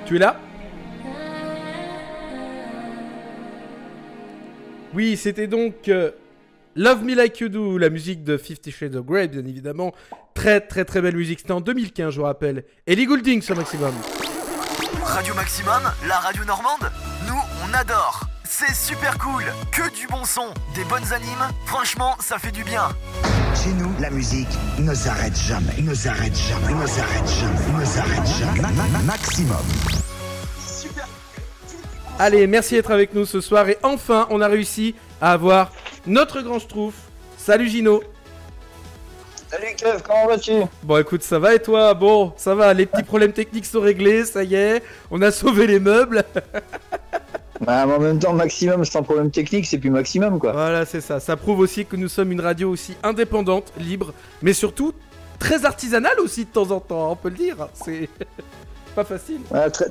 Tu es là? Oui, c'était donc euh, Love Me Like You Do, la musique de Fifty Shades of Grey, bien évidemment. Très très très belle musique, c'était en 2015, je vous rappelle. Ellie Goulding sur Maximum. Radio Maximum, la radio normande, nous on adore. C'est super cool, que du bon son, des bonnes animes, franchement ça fait du bien. Chez nous, la musique ne s'arrête jamais, ne s'arrête jamais, ne s'arrête jamais, ne s'arrête jamais. Ma- ma- maximum. Allez, merci d'être avec nous ce soir. Et enfin, on a réussi à avoir notre grand Schtroumpf. Salut Gino. Salut Kev, comment vas-tu? Bon, écoute, ça va et toi? Bon, ça va, les petits problèmes techniques sont réglés, ça y est. On a sauvé les meubles. Bah, mais en même temps, maximum sans problème technique, c'est plus maximum quoi. Voilà, c'est ça. Ça prouve aussi que nous sommes une radio aussi indépendante, libre, mais surtout très artisanale aussi de temps en temps, on peut le dire. C'est pas facile. Voilà, très,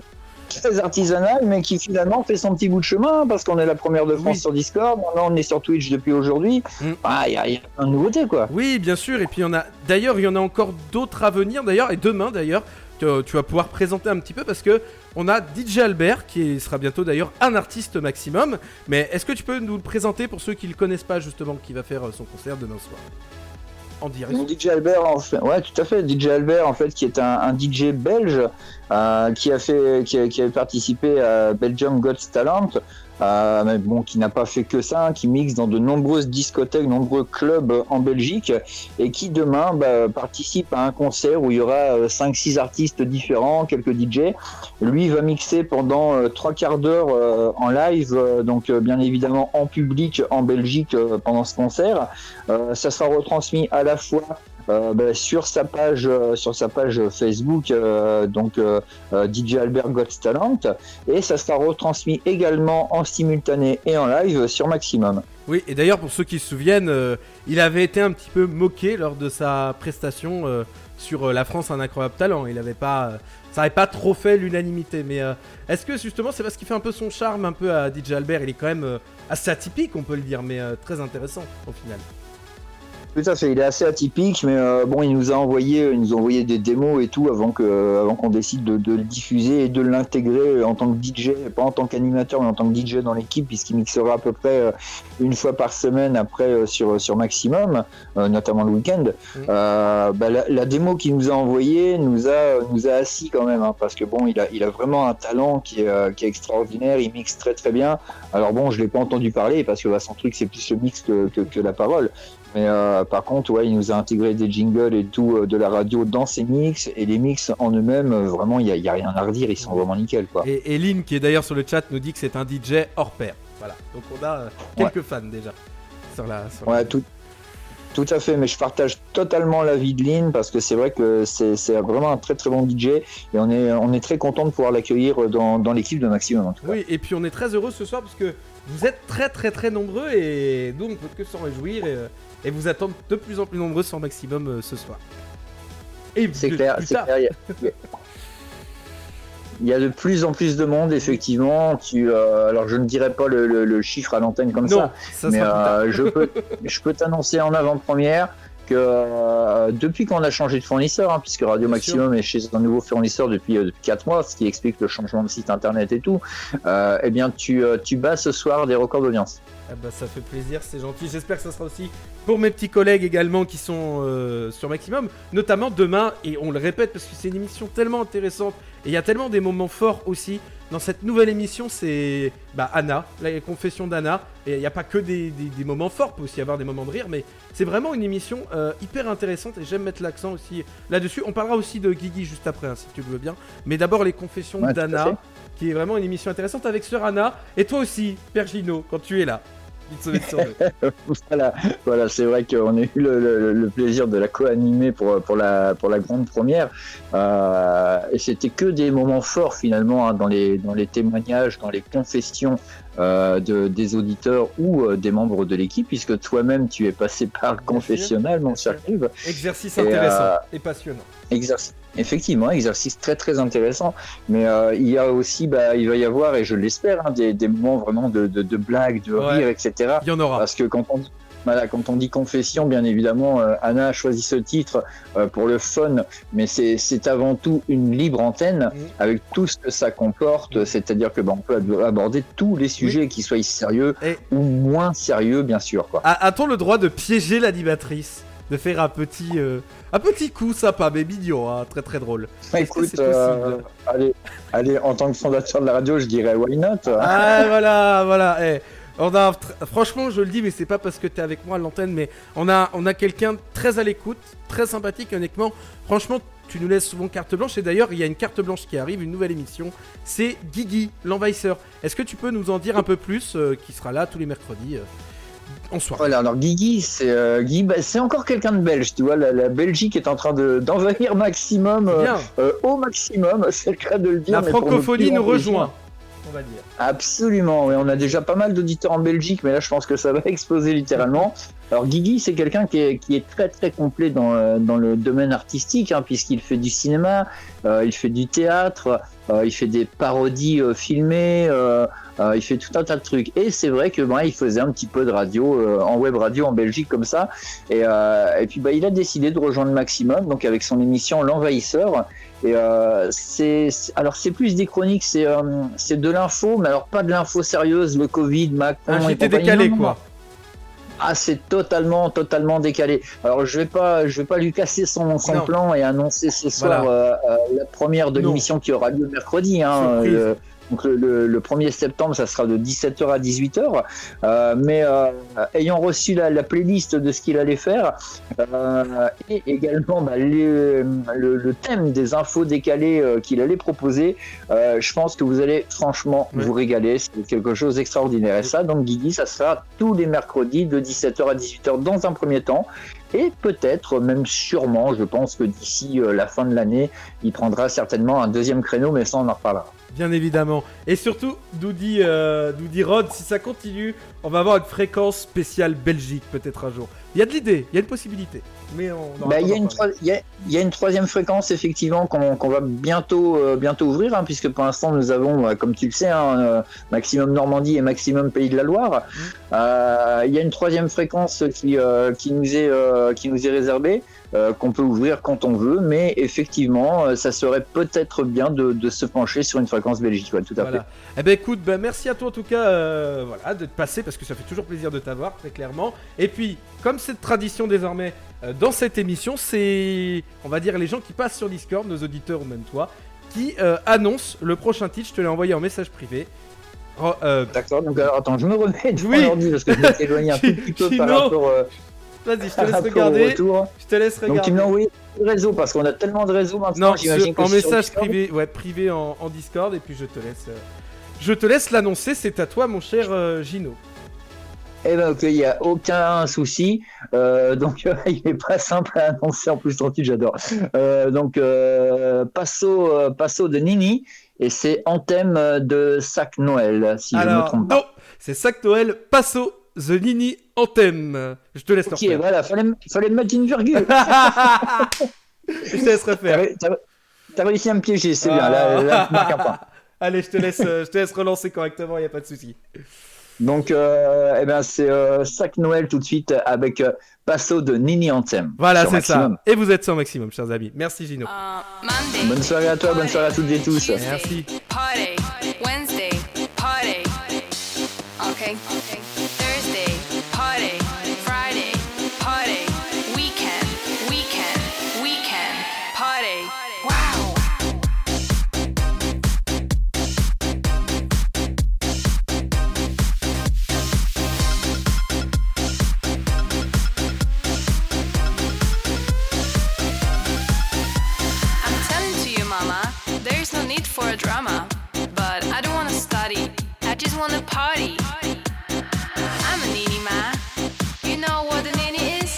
très artisanal, mais qui finalement fait son petit bout de chemin parce qu'on est la première de France Oui. sur Discord. Maintenant, on est sur Twitch depuis aujourd'hui. Mm. Ah, il y, a- y a plein de nouveautés quoi. Oui, bien sûr. Et puis on a, d'ailleurs, il y en a encore d'autres à venir. D'ailleurs, et demain, d'ailleurs, que tu vas pouvoir présenter un petit peu parce que on a DJ Albert qui sera bientôt d'ailleurs un artiste maximum. Mais est-ce que tu peux nous le présenter pour ceux qui le connaissent pas justement, qui va faire euh, son concert demain soir? En direct Donc, DJ Albert, en fait, ouais, tout à fait. DJ Albert, en fait, qui est un, DJ belge euh, qui a fait, qui, a- participé à Belgium Got Talent, euh, mais bon, qui n'a pas fait que ça, hein, qui mixe dans de nombreuses discothèques, nombreux clubs en Belgique, et qui demain bah, participe à un concert où il y aura 5-6 artistes différents, quelques DJ. Lui va mixer pendant euh, trois quarts d'heure euh, en live, euh, donc euh, bien évidemment en public en Belgique euh, pendant ce concert. Euh, ça sera retransmis à la fois euh, bah, sur sa page euh, sur sa page Facebook euh, donc DJ Albert Got Talent et ça sera retransmis également en simultané et en live sur Maximum. Oui, et d'ailleurs, pour ceux qui se souviennent, il avait été un petit peu moqué lors de sa prestation sur La France, un incroyable talent. Il avait pas, ça n'avait pas trop fait l'unanimité. Mais est-ce que justement, c'est parce qu'il fait un peu son charme un peu à DJ Albert? Il est quand même assez atypique, on peut le dire, mais très intéressant au final. Tout à fait, il est assez atypique, mais euh, bon, il nous a envoyé, il nous a envoyé des démos et tout avant que, avant qu'on décide de, de le diffuser et de l'intégrer en tant que DJ, pas en tant qu'animateur, mais en tant que DJ dans l'équipe, puisqu'il mixera à peu près euh, une fois par semaine après euh, sur sur Maximum, euh, notamment le week-end. Euh, bah, la, la démo qu'il nous a envoyée nous a nous a assis quand même, hein, parce que bon, il a il a vraiment un talent qui est euh, qui est extraordinaire, il mixe très très bien. Alors bon, je l'ai pas entendu parler parce que bah, son truc c'est plus le mix que, que, que la parole. Mais euh, par contre, ouais, il nous a intégré des jingles et tout euh, de la radio dans ses mix et les mix en eux-mêmes, euh, vraiment, il y a, rien à redire, ils sont vraiment nickel, quoi. Et, et Lynn, qui est d'ailleurs sur le chat, nous dit que c'est un DJ hors pair. Voilà, donc on a quelques fans déjà sur la. sur la- Ouais, tout, tout à fait, mais je partage totalement l'avis de Lynn parce que c'est vrai que c'est vraiment un très très bon DJ et on est, on est très content de pouvoir l'accueillir dans, dans l'équipe de Maximum en tout cas. Oui, et puis on est très heureux ce soir parce que vous êtes très très très nombreux et nous on ne peut que s'en réjouir et, et vous attendre de plus en plus nombreux sur Maximum euh, ce soir. Et C'est clair, c'est clair. Il y, a, de plus en plus de monde, effectivement. Tu, euh, alors, je ne dirais pas le, le- le chiffre à l'antenne comme Non, ça, ça mais euh, je peux, je peux t'annoncer en avant-première que euh, depuis qu'on a changé de fournisseur, hein, puisque Radio Bien Maximum est chez un nouveau fournisseur depuis, euh, depuis 4 mois, ce qui explique le changement de site internet et tout, euh, eh bien, tu, euh, tu bats ce soir des records d'audience. Ah bah, ça fait plaisir, c'est gentil. J'espère que ça sera aussi pour mes petits collègues également qui sont euh, sur Maximum, notamment demain. Et on le répète parce que c'est une émission tellement intéressante et il y a tellement des moments forts aussi. Dans cette nouvelle émission, c'est bah, Anna, la confession d'Anna. Et il n'y a pas que des, des- des moments forts, il peut aussi y avoir des moments de rire, mais c'est vraiment une émission euh, hyper intéressante et j'aime mettre l'accent aussi là-dessus. On parlera aussi de Guigui juste après, hein, si tu le veux bien. Mais d'abord, les confessions Ouais, d'Anna, qui est vraiment une émission intéressante avec Sœur Anna. Et toi aussi, Père Gino, quand tu es là. Voilà, voilà c'est vrai qu'on a eu le, plaisir de la co-animer pour, pour, la, pour la grande première. Euh, et c'était que des moments forts finalement hein, dans, les, dans les témoignages, dans les confessions de, des auditeurs ou euh, des membres de l'équipe, puisque toi-même tu es passé par le confessionnal, mon cher. Exercice Et, intéressant euh, et passionnant. Exercice. Effectivement, exercice très très intéressant. Mais euh, il y a aussi, bah, il va y avoir, et je l'espère, hein, des, des moments vraiment de, de, de blagues, de Ouais. rire, etc. Il y en aura. Parce que quand on, Voilà, quand on dit confession, bien évidemment, euh, Anna a choisi ce titre euh, pour le fun, mais c'est avant tout une libre antenne avec tout ce que ça comporte, c'est-à-dire que ben, on peut ab- aborder tous les sujets, qu'ils soient sérieux ou moins sérieux, bien sûr. A-t-on le droit de piéger l'animatrice De faire un petit, euh, un petit coup sympa, mais mignon, hein, très très drôle? Écoute, euh, allez, allez, en tant que fondateur de la radio, je dirais why not Ah voilà, voilà. eh. On a, tr- franchement, je le dis, mais c'est pas parce que t'es avec moi à l'antenne, mais on a, on a quelqu'un très à l'écoute, très sympathique, honnêtement. Franchement, tu nous laisses souvent carte blanche. Et d'ailleurs, il y a une carte blanche qui arrive, une nouvelle émission. C'est Guigui, l'envahisseur. Est-ce que tu peux nous en dire un peu plus, euh, qui sera là tous les mercredis euh, en soirée? Voilà, alors Guigui, c'est euh, Guy, bah, c'est encore quelqu'un de belge, tu vois, la, la Belgique est en train de- d'envahir maximum, euh, au maximum, c'est le cas de le dire. La mais francophonie nous rejoint, Absolument, oui, on a déjà pas mal d'auditeurs en Belgique, mais là je pense que ça va exploser littéralement. Alors Guigui, c'est quelqu'un qui est, très très complet dans, euh, dans le domaine artistique, hein, puisqu'il fait du cinéma, euh, il fait du théâtre, euh, il fait des parodies filmées, il fait tout un tas de trucs. Et c'est vrai que bah, il faisait un petit peu de radio en web radio en Belgique comme ça. Et, et puis bah, il a décidé de rejoindre Maximum, donc avec son émission L'envahisseur. Et euh, c'est alors c'est plus des chroniques, c'est euh, c'est de l'info, mais alors pas de l'info sérieuse, le Covid, Macron. JT compagnie. décalé, Non, non, quoi. Ah, c'est totalement, totalement décalé. Alors, je vais pas, je vais pas lui casser son, son plan et annoncer ce soir Voilà. euh, euh, la première de l'émission qui aura lieu mercredi. Hein, euh, donc le, le- le 1er septembre, ça sera de 17h à 18h. Euh, mais euh, ayant reçu la, la playlist de ce qu'il allait faire euh, et également bah, les- le, le thème des infos décalées euh, qu'il allait proposer, euh, je pense que vous allez franchement vous régaler. C'est quelque chose d'extraordinaire. Et ça, donc Guigui, ça sera tous les mercredis de 17h à 18h dans un premier temps. Et peut-être, même sûrement, je pense que d'ici euh, la fin de l'année, il prendra certainement un deuxième créneau, mais ça, on en reparlera. Bien évidemment. Et surtout, Doudi, euh, Rod, si ça continue, on va avoir une fréquence spéciale Belgique peut-être un jour. Il y a de l'idée, il y a une possibilité. Mais on en Bah, Il y, a une il y a- il y a une troisième fréquence effectivement qu'on qu'on va bientôt, euh, bientôt ouvrir, hein, puisque pour l'instant nous avons, euh, comme tu le sais, hein, euh, Maximum Normandie et Maximum Pays de la Loire. Euh, Il y a une troisième fréquence qui, qui, nous, est, qui nous est réservée, qu'on peut ouvrir quand on veut, mais effectivement, ça serait peut-être bien de, de se pencher sur une fréquence Belgique, ouais, tout à Voilà. fait. Eh ben écoute, ben merci à toi en tout cas voilà, d'être passé parce que ça fait toujours plaisir de t'avoir, très clairement. Et puis, comme c'est de tradition désormais euh, dans cette émission, c'est, on va dire, les gens qui passent sur Discord, nos auditeurs ou même toi, qui euh, annoncent le prochain titre. Je te l'ai envoyé en message privé. Oh, euh, D'accord, donc alors attends, je me remets devant Oui. l'ordi parce que je m'étais éloigné un tout petit peu par Sinon- rapport, euh, Vas-y, je te par laisse regarder. Je te laisse regarder. Donc tu me l'as envoyé sur le réseau parce qu'on a tellement de réseaux maintenant. Non, j'imagine sur- que en message privé, ouais, privé en, en Discord, et puis je te laisse, je te laisse l'annoncer. C'est à toi, mon cher Gino. Eh ben ok, il n'y a aucun souci. Euh, donc il n'est pas simple à annoncer en plus titre, j'adore. Euh, donc euh, Passo, Passo de Nini et c'est en thème de Sac Noël, si je ne me trompe pas. non, c'est Sac Noël, Passo, The Nini Anthem. Je te laisse Ok, voilà, fallait, fallait me mettre une virgule. Je te laisse refaire. T'as ré- t'as- T'as réussi à me piéger, c'est bien. Là, là, tu marques un point. Allez, je te laisse, je te laisse relancer correctement, il n'y a pas de souci. Donc, euh, eh ben, c'est euh, Sac Noël tout de suite avec euh, Passo de Nini Anthem. Voilà, c'est ça. Et vous êtes sur maximum, chers amis. Merci, Gino. Bonne soirée à toi, bonne soirée à toutes et tous. Merci. Party. For a drama. But I don't wanna study, I just wanna party. I'm a nini ma. You know what a nini is?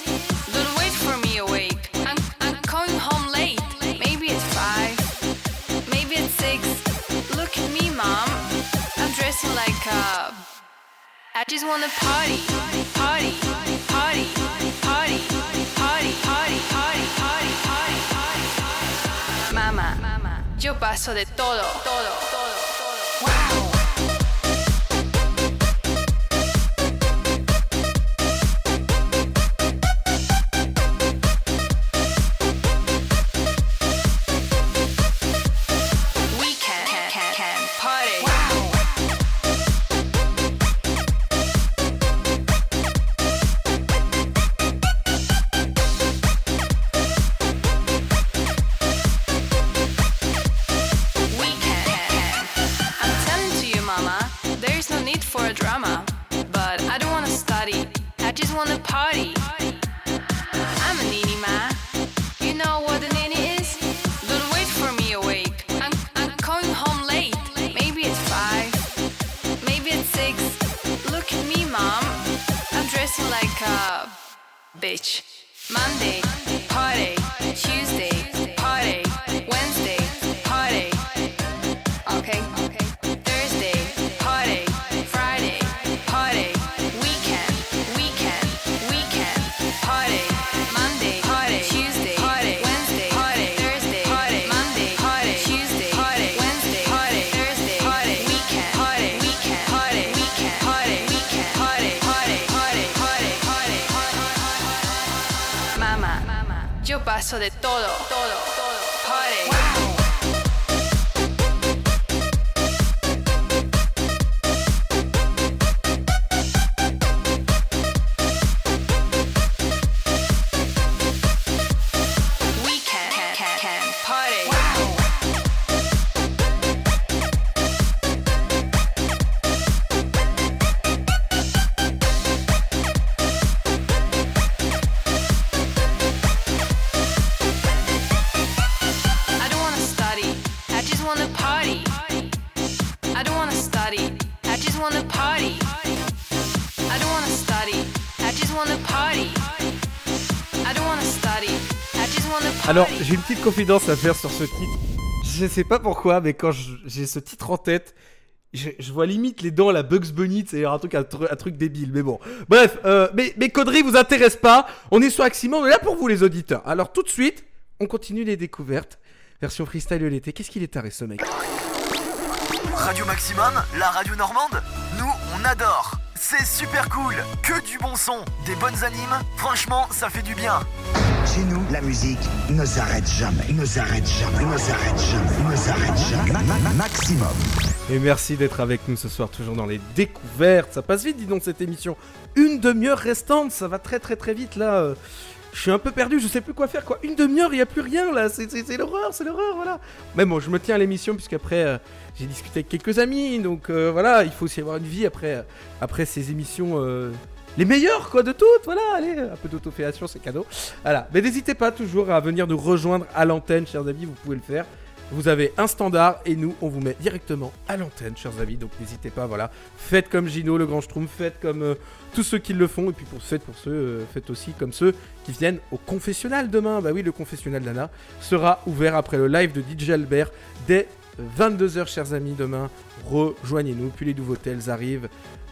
Don't wait for me awake. I'm, I'm coming home late. Maybe at five, maybe at six. Look at me, mom. I'm dressing like a. I just wanna party, party, paso de todo, todo, todo. Wanna party. De todo, todo, j'ai une petite confidence à faire sur ce titre. Je sais pas pourquoi, mais quand j'ai ce titre en tête, je, vois limite les dents à la Bugs Bunny, c'est un truc, un, un truc débile, mais bon. Bref, euh, mais mes conneries vous intéressent pas. On est sur Aximon, on est là pour vous les auditeurs. Alors tout de suite, on continue les découvertes. Version freestyle l'été. Qu'est-ce qu'il est taré ce mec? Radio Maximum, la radio normande, nous on adore. C'est super cool, que du bon son, des bonnes animes, franchement ça fait du bien. Chez nous, la musique ne s'arrête jamais, ne s'arrête jamais, ne s'arrête jamais, ne s'arrête jamais. Ma- ma- ma- maximum. Et merci d'être avec nous ce soir, toujours dans les découvertes. Ça passe vite, dis donc, cette émission. Une demi-heure restante, ça va très très très vite là. euh, Je suis un peu perdu, je sais plus quoi faire quoi. Une demi-heure, il n'y a plus rien là. C'est- l'horreur, c'est l'horreur, voilà. Mais bon, je me tiens à l'émission puisqu'après euh, j'ai discuté avec quelques amis. Donc euh, voilà, il faut aussi avoir une vie après, après ces émissions. euh, les meilleures quoi de toutes, voilà, allez, un peu d'autoféation, c'est cadeau. Voilà, mais n'hésitez pas toujours à venir nous rejoindre à l'antenne, chers amis, vous pouvez le faire. Vous avez un standard et nous, on vous met directement à l'antenne, chers amis. Donc n'hésitez pas, voilà. Faites comme Gino, le grand Schtroumpf, faites comme euh, tous ceux qui le font. Et puis pour, faites pour ceux, faites aussi comme ceux qui viennent au confessionnal demain. Bah oui, le confessionnal d'Anna sera ouvert après le live de DJ Albert dès 22h, chers amis, demain. Rejoignez-nous. Puis les nouveautés, elles arrivent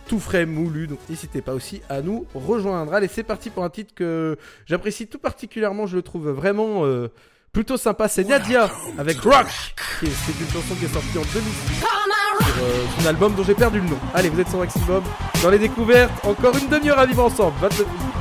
tout frais, moulu. Donc n'hésitez pas aussi à nous rejoindre. Allez, c'est parti pour un titre que j'apprécie tout particulièrement. Je le trouve vraiment euh, plutôt sympa. C'est Nadia avec Rock. C'est une chanson qui est sortie en 2006 sur euh, son album dont j'ai perdu le nom. Allez, vous êtes sur Maximum. Dans les découvertes, encore une demi-heure à vivre ensemble. 22 minutes.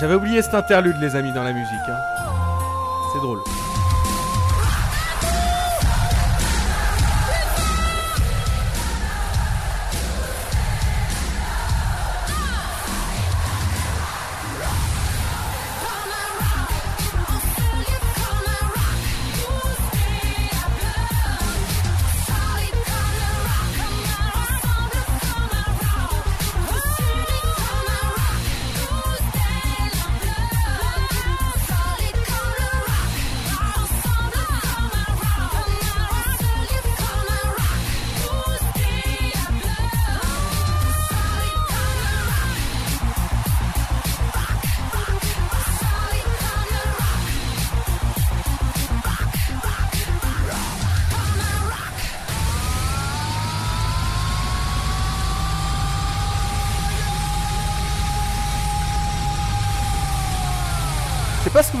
J'avais oublié cet interlude, les amis, dans la musique. hein. C'est drôle.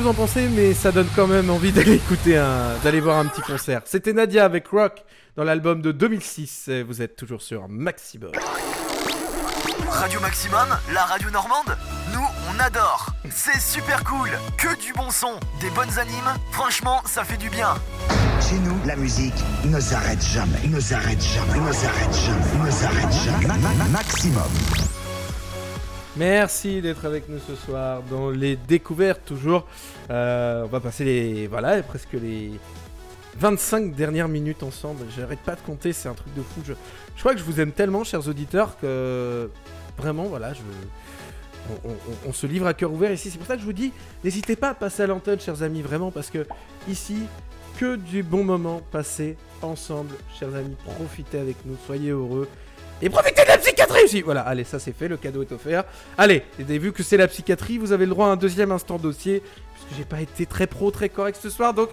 En pensez, mais ça donne quand même envie d'aller écouter un, d'aller voir un petit concert. C'était Nadia avec Rock dans l'album de 2006. et Vous êtes toujours sur Maximum. Radio Maximum, la radio normande, nous on adore. C'est super cool, que du bon son, des bonnes animes, franchement ça fait du bien. Chez nous, la musique ne s'arrête jamais, ne s'arrête jamais, ne s'arrête jamais, ne s'arrête jamais. Ma- ma- ma- maximum. Merci d'être avec nous ce soir dans les découvertes toujours. Euh, on va passer les voilà presque les 25 dernières minutes ensemble. J'arrête pas de compter, c'est un truc de fou. Je, je crois que je vous aime tellement, chers auditeurs, que vraiment voilà, je on, on- se livre à cœur ouvert ici. C'est pour ça que je vous dis, n'hésitez pas à passer à l'antenne, chers amis, vraiment, parce que ici, que du bon moment passé ensemble, chers amis. Profitez avec nous, soyez heureux. Et profitez de la psychiatrie aussi Voilà, allez, ça c'est fait, le cadeau est offert. Allez, et vu que c'est la psychiatrie, vous avez le droit à un deuxième instant dossier, puisque j'ai pas été très pro, très correct ce soir, donc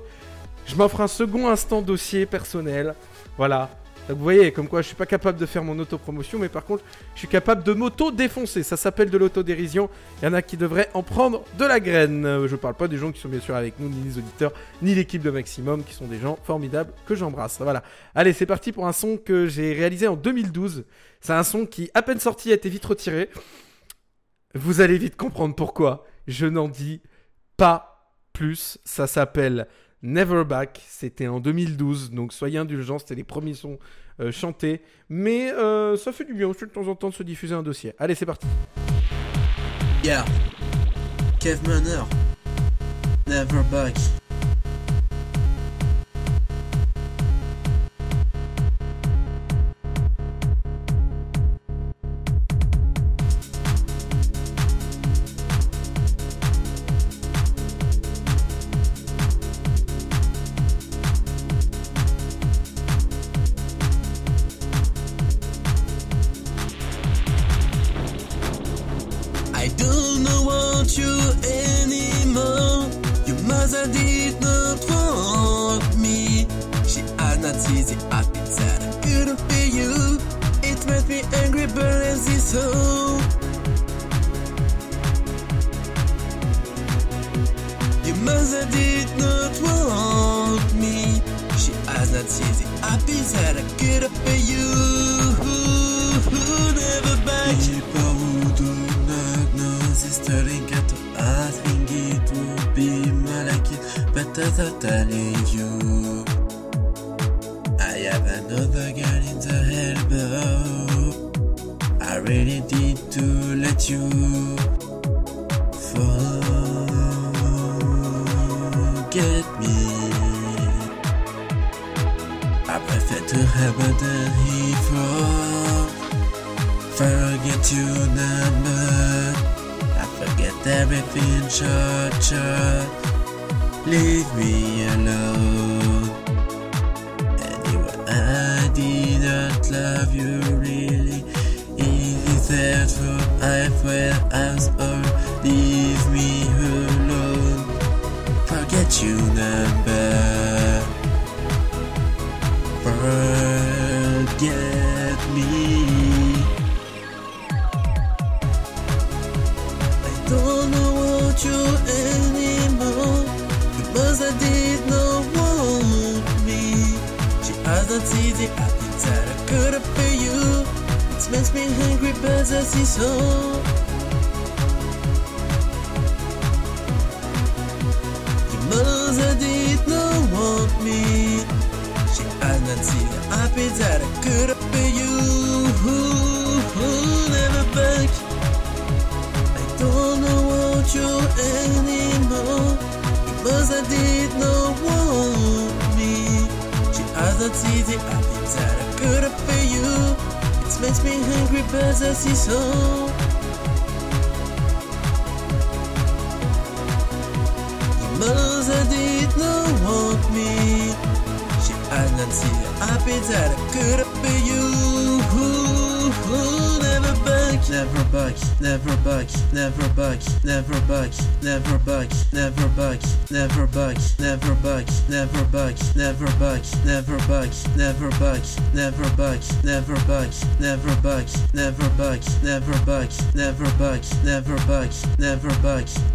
je m'offre un second instant dossier personnel. Voilà. Donc vous voyez, comme quoi je suis pas capable de faire mon autopromotion, mais par contre, je suis capable de m'auto-défoncer. Ça s'appelle de l'autodérision. Il y en a qui devraient en prendre de la graine. Euh, Je parle pas des gens qui sont bien sûr avec nous, ni les auditeurs, ni l'équipe de Maximum, qui sont des gens formidables que j'embrasse. Voilà. Allez, c'est parti pour un son que j'ai réalisé en 2012. C'est un son qui, à peine sorti, a été vite retiré. Vous allez vite comprendre pourquoi. Je n'en dis pas plus. Ça s'appelle Never Back. C'était en 2012, donc soyez indulgents. C'était les premiers sons euh, chantés. Mais euh, ça fait du bien aussi de temps en temps de se diffuser un dossier. Allez, c'est parti. Yeah. Manor. Never back.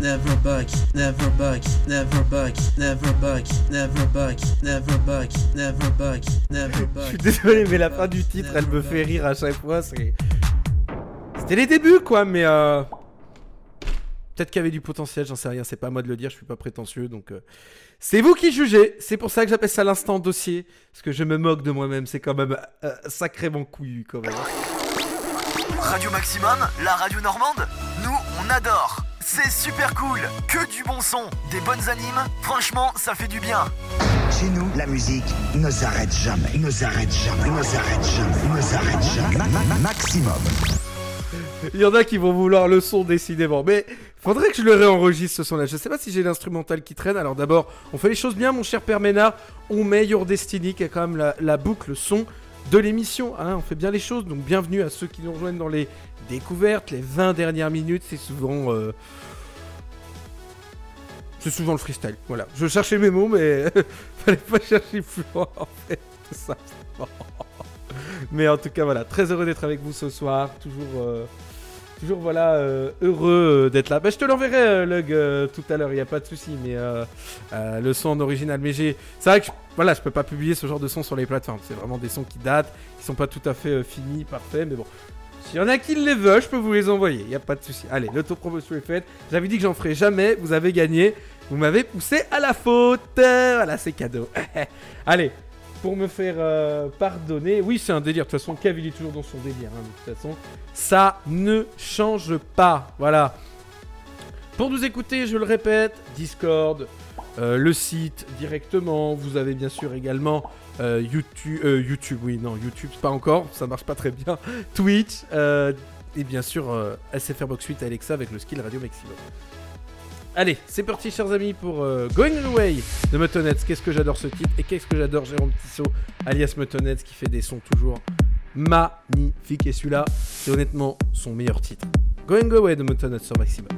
Never back, never back, never back, never back, never back, never back, never back, never back, Je suis désolé, mais la fin du titre, elle me fait rire à chaque fois. c'est- C'était les débuts, quoi, mais euh... peut-être qu'il y avait du potentiel, j'en sais rien. C'est pas à moi de le dire, je suis pas prétentieux, donc euh, c'est vous qui jugez. C'est pour ça que j'appelle ça l'instant dossier, parce que je me moque de moi-même. C'est quand même euh, sacrément couillu, quand même. Radio Maximum, la radio normande, nous on adore. C'est super cool, que du bon son, des bonnes animes, franchement ça fait du bien. Chez nous, la musique ne s'arrête jamais, ne s'arrête jamais, ne s'arrête jamais, ne s'arrête jamais. Ma- ma- ma- maximum. Il y en a qui vont vouloir le son décidément, mais faudrait que je le réenregistre ce son-là. Je sais pas si j'ai l'instrumental qui traîne. Alors d'abord, on fait les choses bien, mon cher Père Ménard. On met Your Destiny, qui est quand même la, la boucle son de l'émission. hein. On fait bien les choses, donc bienvenue à ceux qui nous rejoignent dans les découvertes. Les 20 dernières minutes, c'est souvent... euh, C'est souvent le freestyle, voilà. Je cherchais mes mots, mais fallait pas chercher plus loin, en fait. tout simplement. Mais en tout cas, voilà, très heureux d'être avec vous ce soir. Toujours, euh, toujours voilà, euh, heureux euh, d'être là. Bah, je te l'enverrai, euh, Lug, tout à l'heure, il n'y a pas de souci. Mais le son en original. J'ai. C'est vrai que je, voilà, peux pas publier ce genre de son sur les plateformes. C'est vraiment des sons qui datent, qui sont pas tout à fait finis, parfaits. Mais bon. S'il y en a qui les veulent, je peux vous les envoyer, il n'y a pas de souci. Allez, l'autopromotion est faite. J'avais dit que j'en ferai jamais, vous avez gagné. Vous m'avez poussé à la faute. Voilà, c'est cadeau. Allez, pour me faire euh, pardonner. Oui, c'est un délire. De toute façon, Kev, il est toujours dans son délire. hein, de toute façon, ça ne change pas. Voilà. Pour nous écouter, je le répète, Discord, euh, le site directement. Vous avez bien sûr également euh, YouTube. euh, YouTube, oui, non, YouTube, pas encore. Ça marche pas très bien. Twitch. et bien sûr, SFR Box 8 Alexa avec le skill Radio Maximum. Allez, c'est parti, chers amis, pour euh, Going Away de Motonets. Qu'est-ce que j'adore ce titre et qu'est-ce que j'adore Jérôme Tissot, alias Motonets, qui fait des sons toujours magnifiques. Et celui-là, c'est honnêtement son meilleur titre. Going Away de Motonets sur Maximum.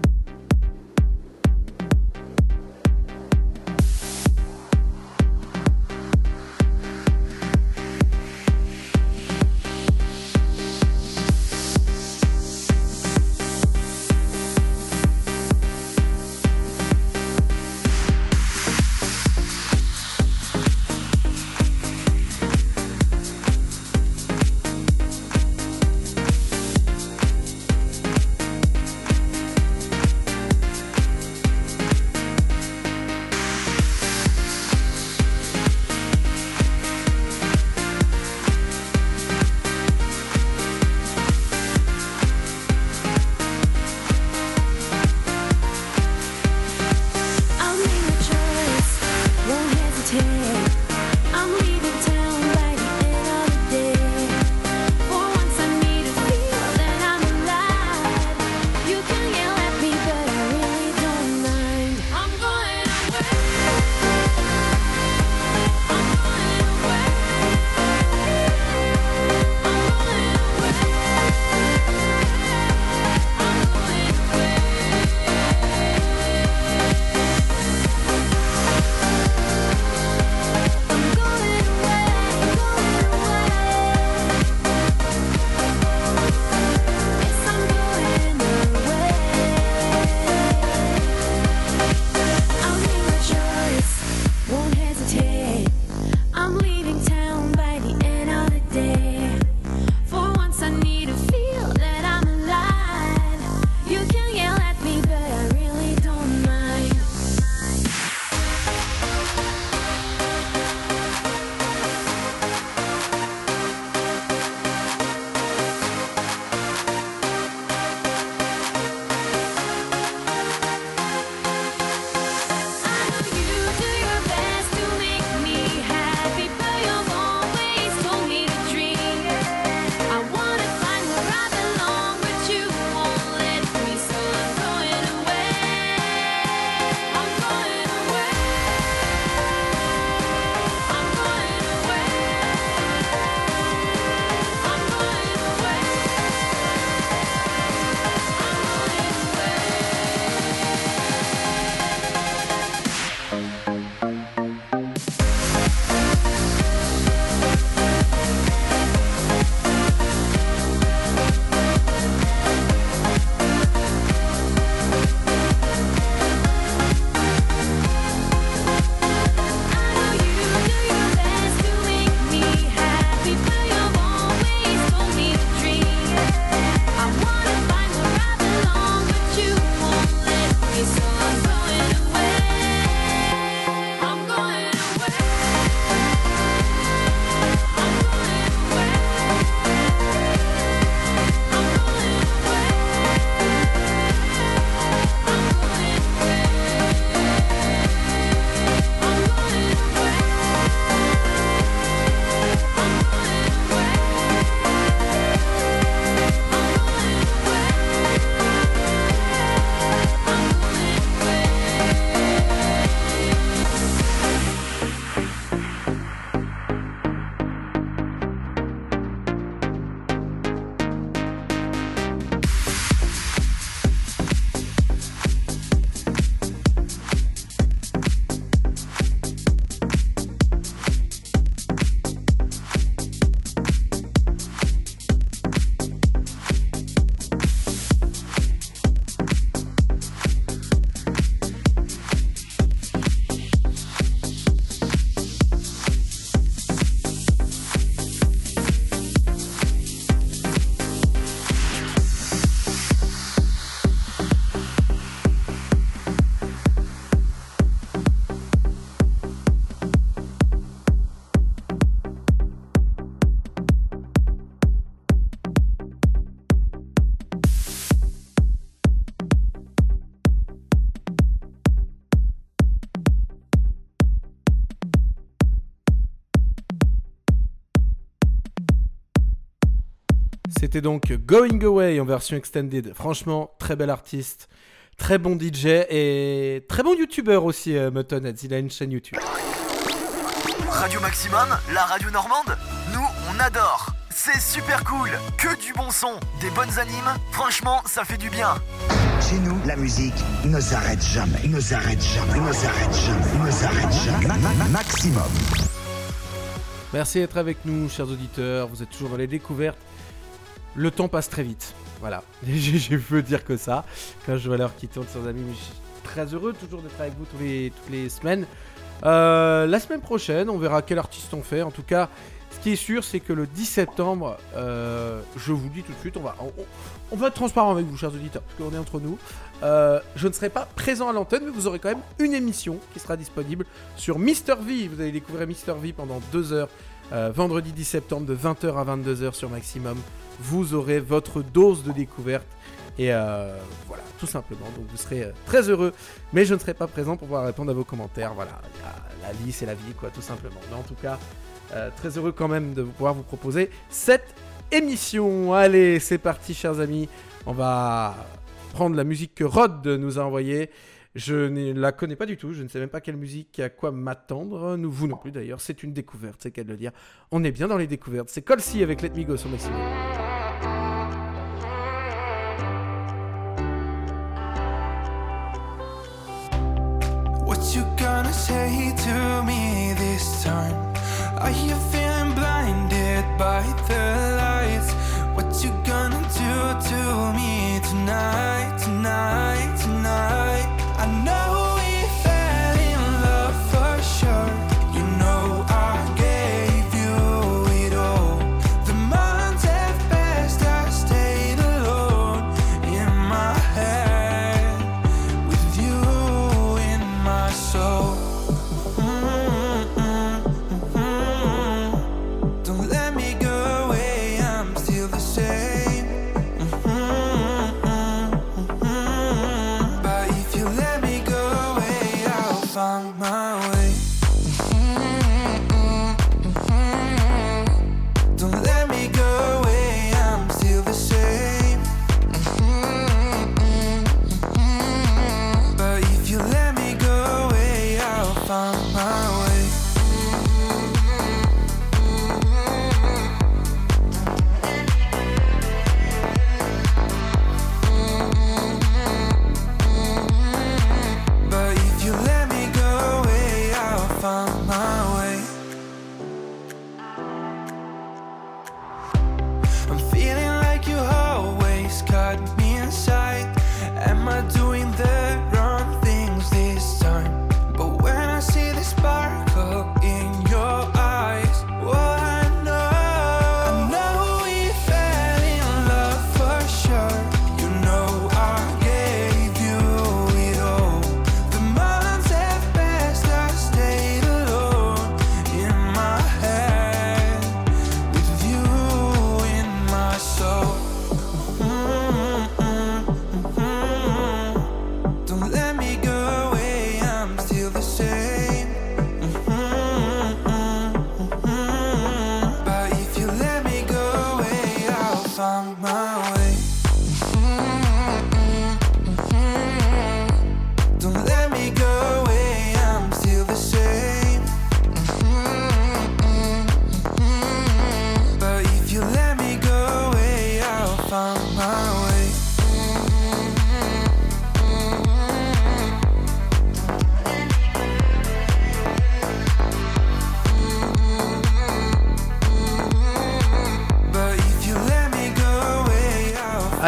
C'était donc Going Away en version extended. Franchement, très bel artiste, très bon DJ et très bon youtubeur aussi, euh, Muttonheads. Il a une chaîne YouTube. Radio Maximum, la radio normande, nous on adore. C'est super cool, que du bon son, des bonnes animes, franchement ça fait du bien. Chez nous, la musique ne s'arrête jamais, ne s'arrête jamais, ne s'arrête jamais, ne s'arrête jamais. Ma- ma- ma- maximum. Merci d'être avec nous, chers auditeurs. Vous êtes toujours dans les découvertes. Le temps passe très vite. Voilà. J'ai peu dire que ça. Quand je vois l'heure qui tourne, chers amis, je suis très heureux toujours d'être avec vous tous les, toutes les semaines. Euh, la semaine prochaine, on verra quel artiste on fait. En tout cas, ce qui est sûr, c'est que le 10 septembre, euh, je vous dis tout de suite, on va, on, va être transparent avec vous, chers auditeurs, parce qu'on est entre nous. Euh, je ne serai pas présent à l'antenne, mais vous aurez quand même une émission qui sera disponible sur Mister V. Vous allez découvrir Mister V pendant deux heures, vendredi 10 septembre, de 20h à 22h sur Maximum. Vous aurez votre dose de découverte. Et euh, voilà, tout simplement. Donc vous serez euh, très heureux, mais je ne serai pas présent pour pouvoir répondre à vos commentaires. Voilà, la, vie, c'est la vie, quoi, tout simplement. Mais en tout cas, euh, très heureux quand même de pouvoir vous proposer cette émission. Allez, c'est parti, chers amis. On va prendre la musique que Rod nous a envoyée. Je ne la connais pas du tout, je ne sais même pas quelle musique, à quoi m'attendre. Nous, vous non plus d'ailleurs, c'est une découverte, c'est qu'à le dire. On est bien dans les découvertes. C'est Colsey avec Let Me Go sur Maximum. Are you feeling blinded by the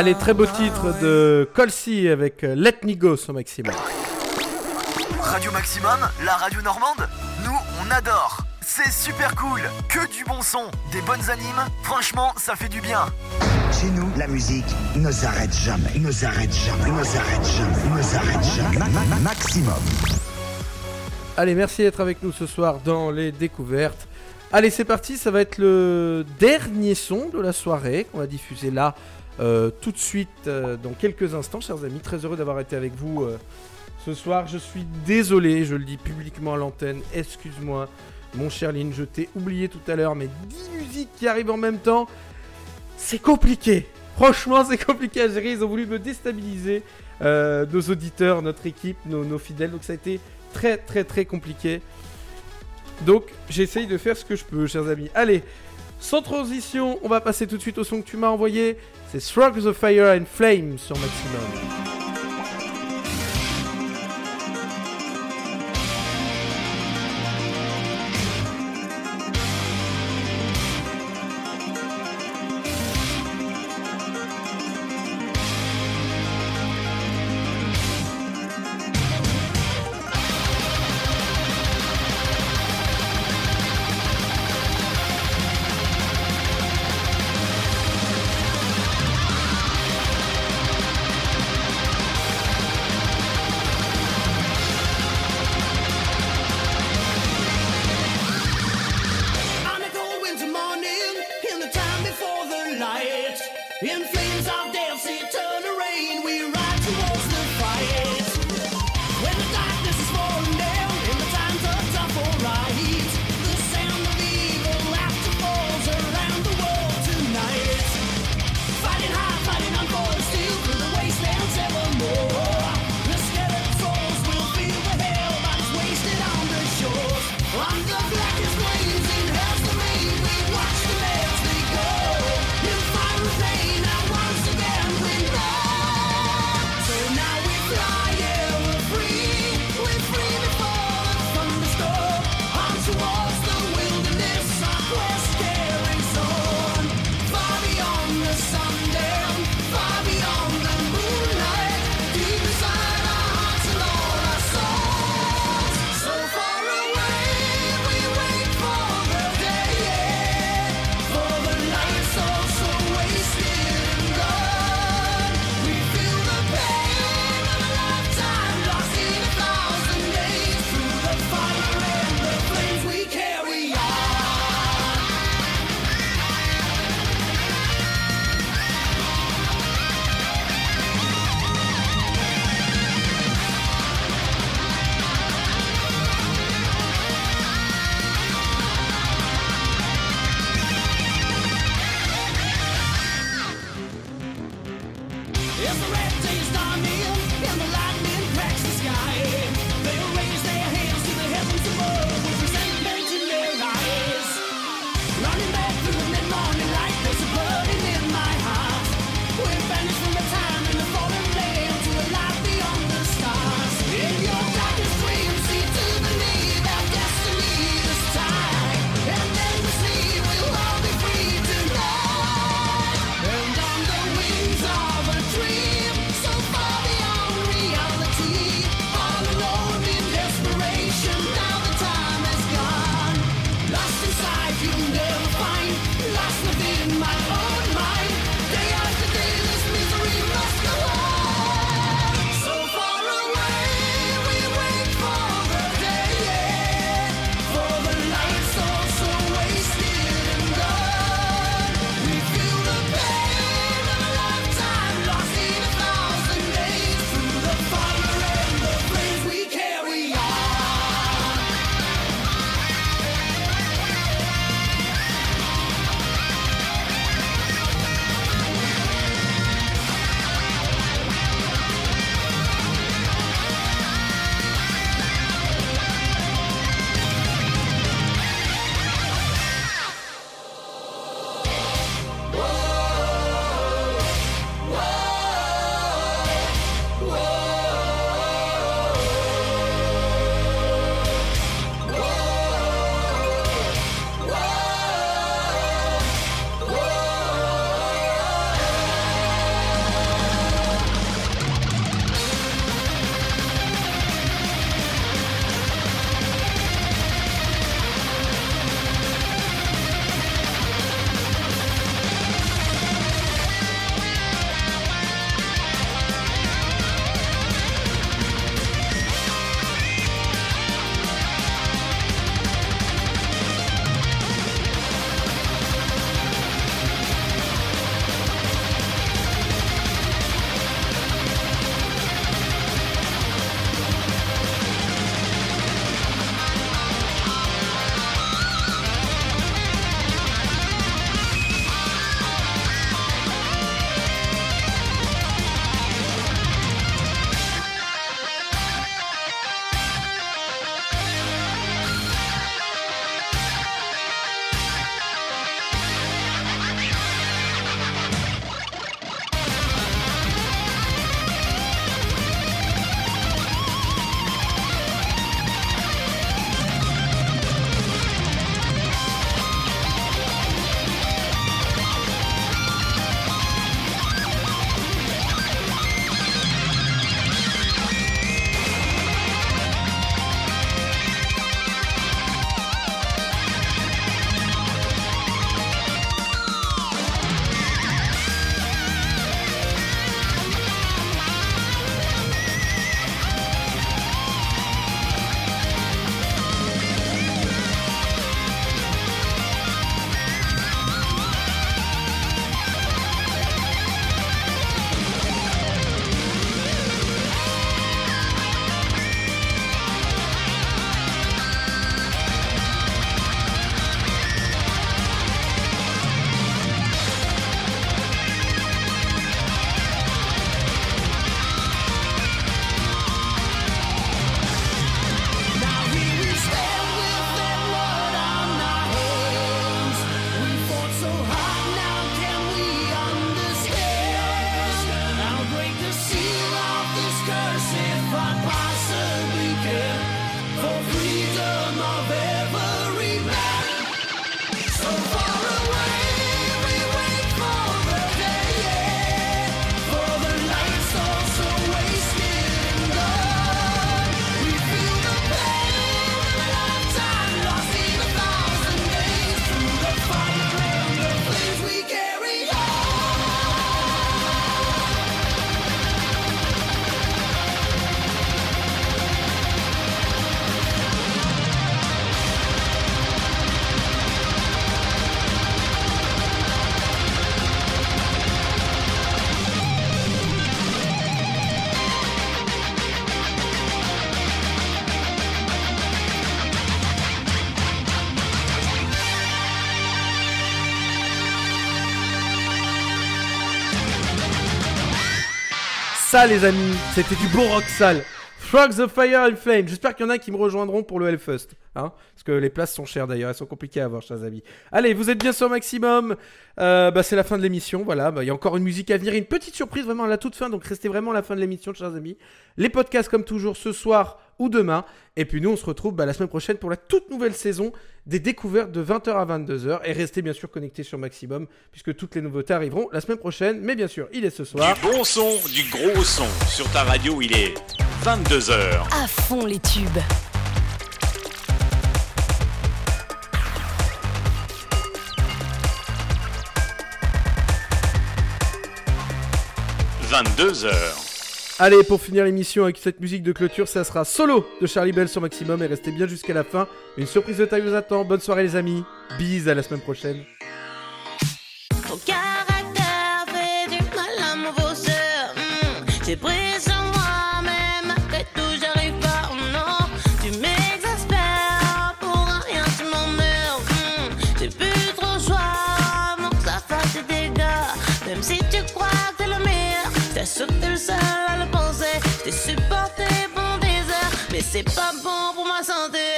Allez, très beau titre de Colsey avec euh, Let Me Go sur Maximum. Radio Maximum, la radio normande, nous on adore. C'est super cool, que du bon son, des bonnes animes, franchement ça fait du bien. Chez nous, la musique ne s'arrête jamais, ne s'arrête jamais, ne s'arrête jamais, ne s'arrête jamais. Ma- ma- ma- maximum. Allez, merci d'être avec nous ce soir dans les découvertes. Allez, c'est parti, ça va être le dernier son de la soirée qu'on va diffuser là euh, tout de suite euh, dans quelques instants, chers amis. Très heureux d'avoir été avec vous euh, ce soir. Je suis désolé, je le dis publiquement à l'antenne. Excuse-moi, mon cher Lynn, je t'ai oublié tout à l'heure, mais 10 musiques qui arrivent en même temps, c'est compliqué. Franchement, c'est compliqué à gérer. Ils ont voulu me déstabiliser, nos auditeurs, notre équipe, nos, nos fidèles. Donc ça a été très, très, très compliqué. Donc j'essaye de faire ce que je peux, chers amis. Allez, sans transition, on va passer tout de suite au son que tu m'as envoyé. C'est Shrug the Fire and Flame sur Maximum. ça, les amis, c'était du bon rock sale. Frogs of Fire and Flame. J'espère qu'il y en a qui me rejoindront pour le Hellfest. Hein Parce que les places sont chères d'ailleurs, elles sont compliquées à avoir, chers amis. Allez, vous êtes bien sur maximum. Euh, bah, c'est la fin de l'émission, voilà. Bah, il y a encore une musique à venir, une petite surprise vraiment à la toute fin. Donc restez vraiment à la fin de l'émission, chers amis. Les podcasts, comme toujours, ce soir, ou demain. Et puis nous, on se retrouve bah, la semaine prochaine pour la toute nouvelle saison des découvertes de 20h à 22h. Et restez bien sûr connectés sur Maximum, puisque toutes les nouveautés arriveront la semaine prochaine. Mais bien sûr, il est ce soir. Du bon son, du gros son. Sur ta radio, il est 22h. À fond les tubes. « 22 heures. Allez, pour finir l'émission avec cette musique de clôture, ça sera solo de Charlie Bell sur Maximum et restez bien jusqu'à la fin. Une surprise de taille vous attend. Bonne soirée les amis. Bise à la semaine prochaine. sauté le seul à le penser. J't'ai supporté bon désert, mais c'est pas bon pour ma santé.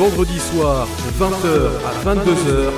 vendredi soir, 20h à 22h,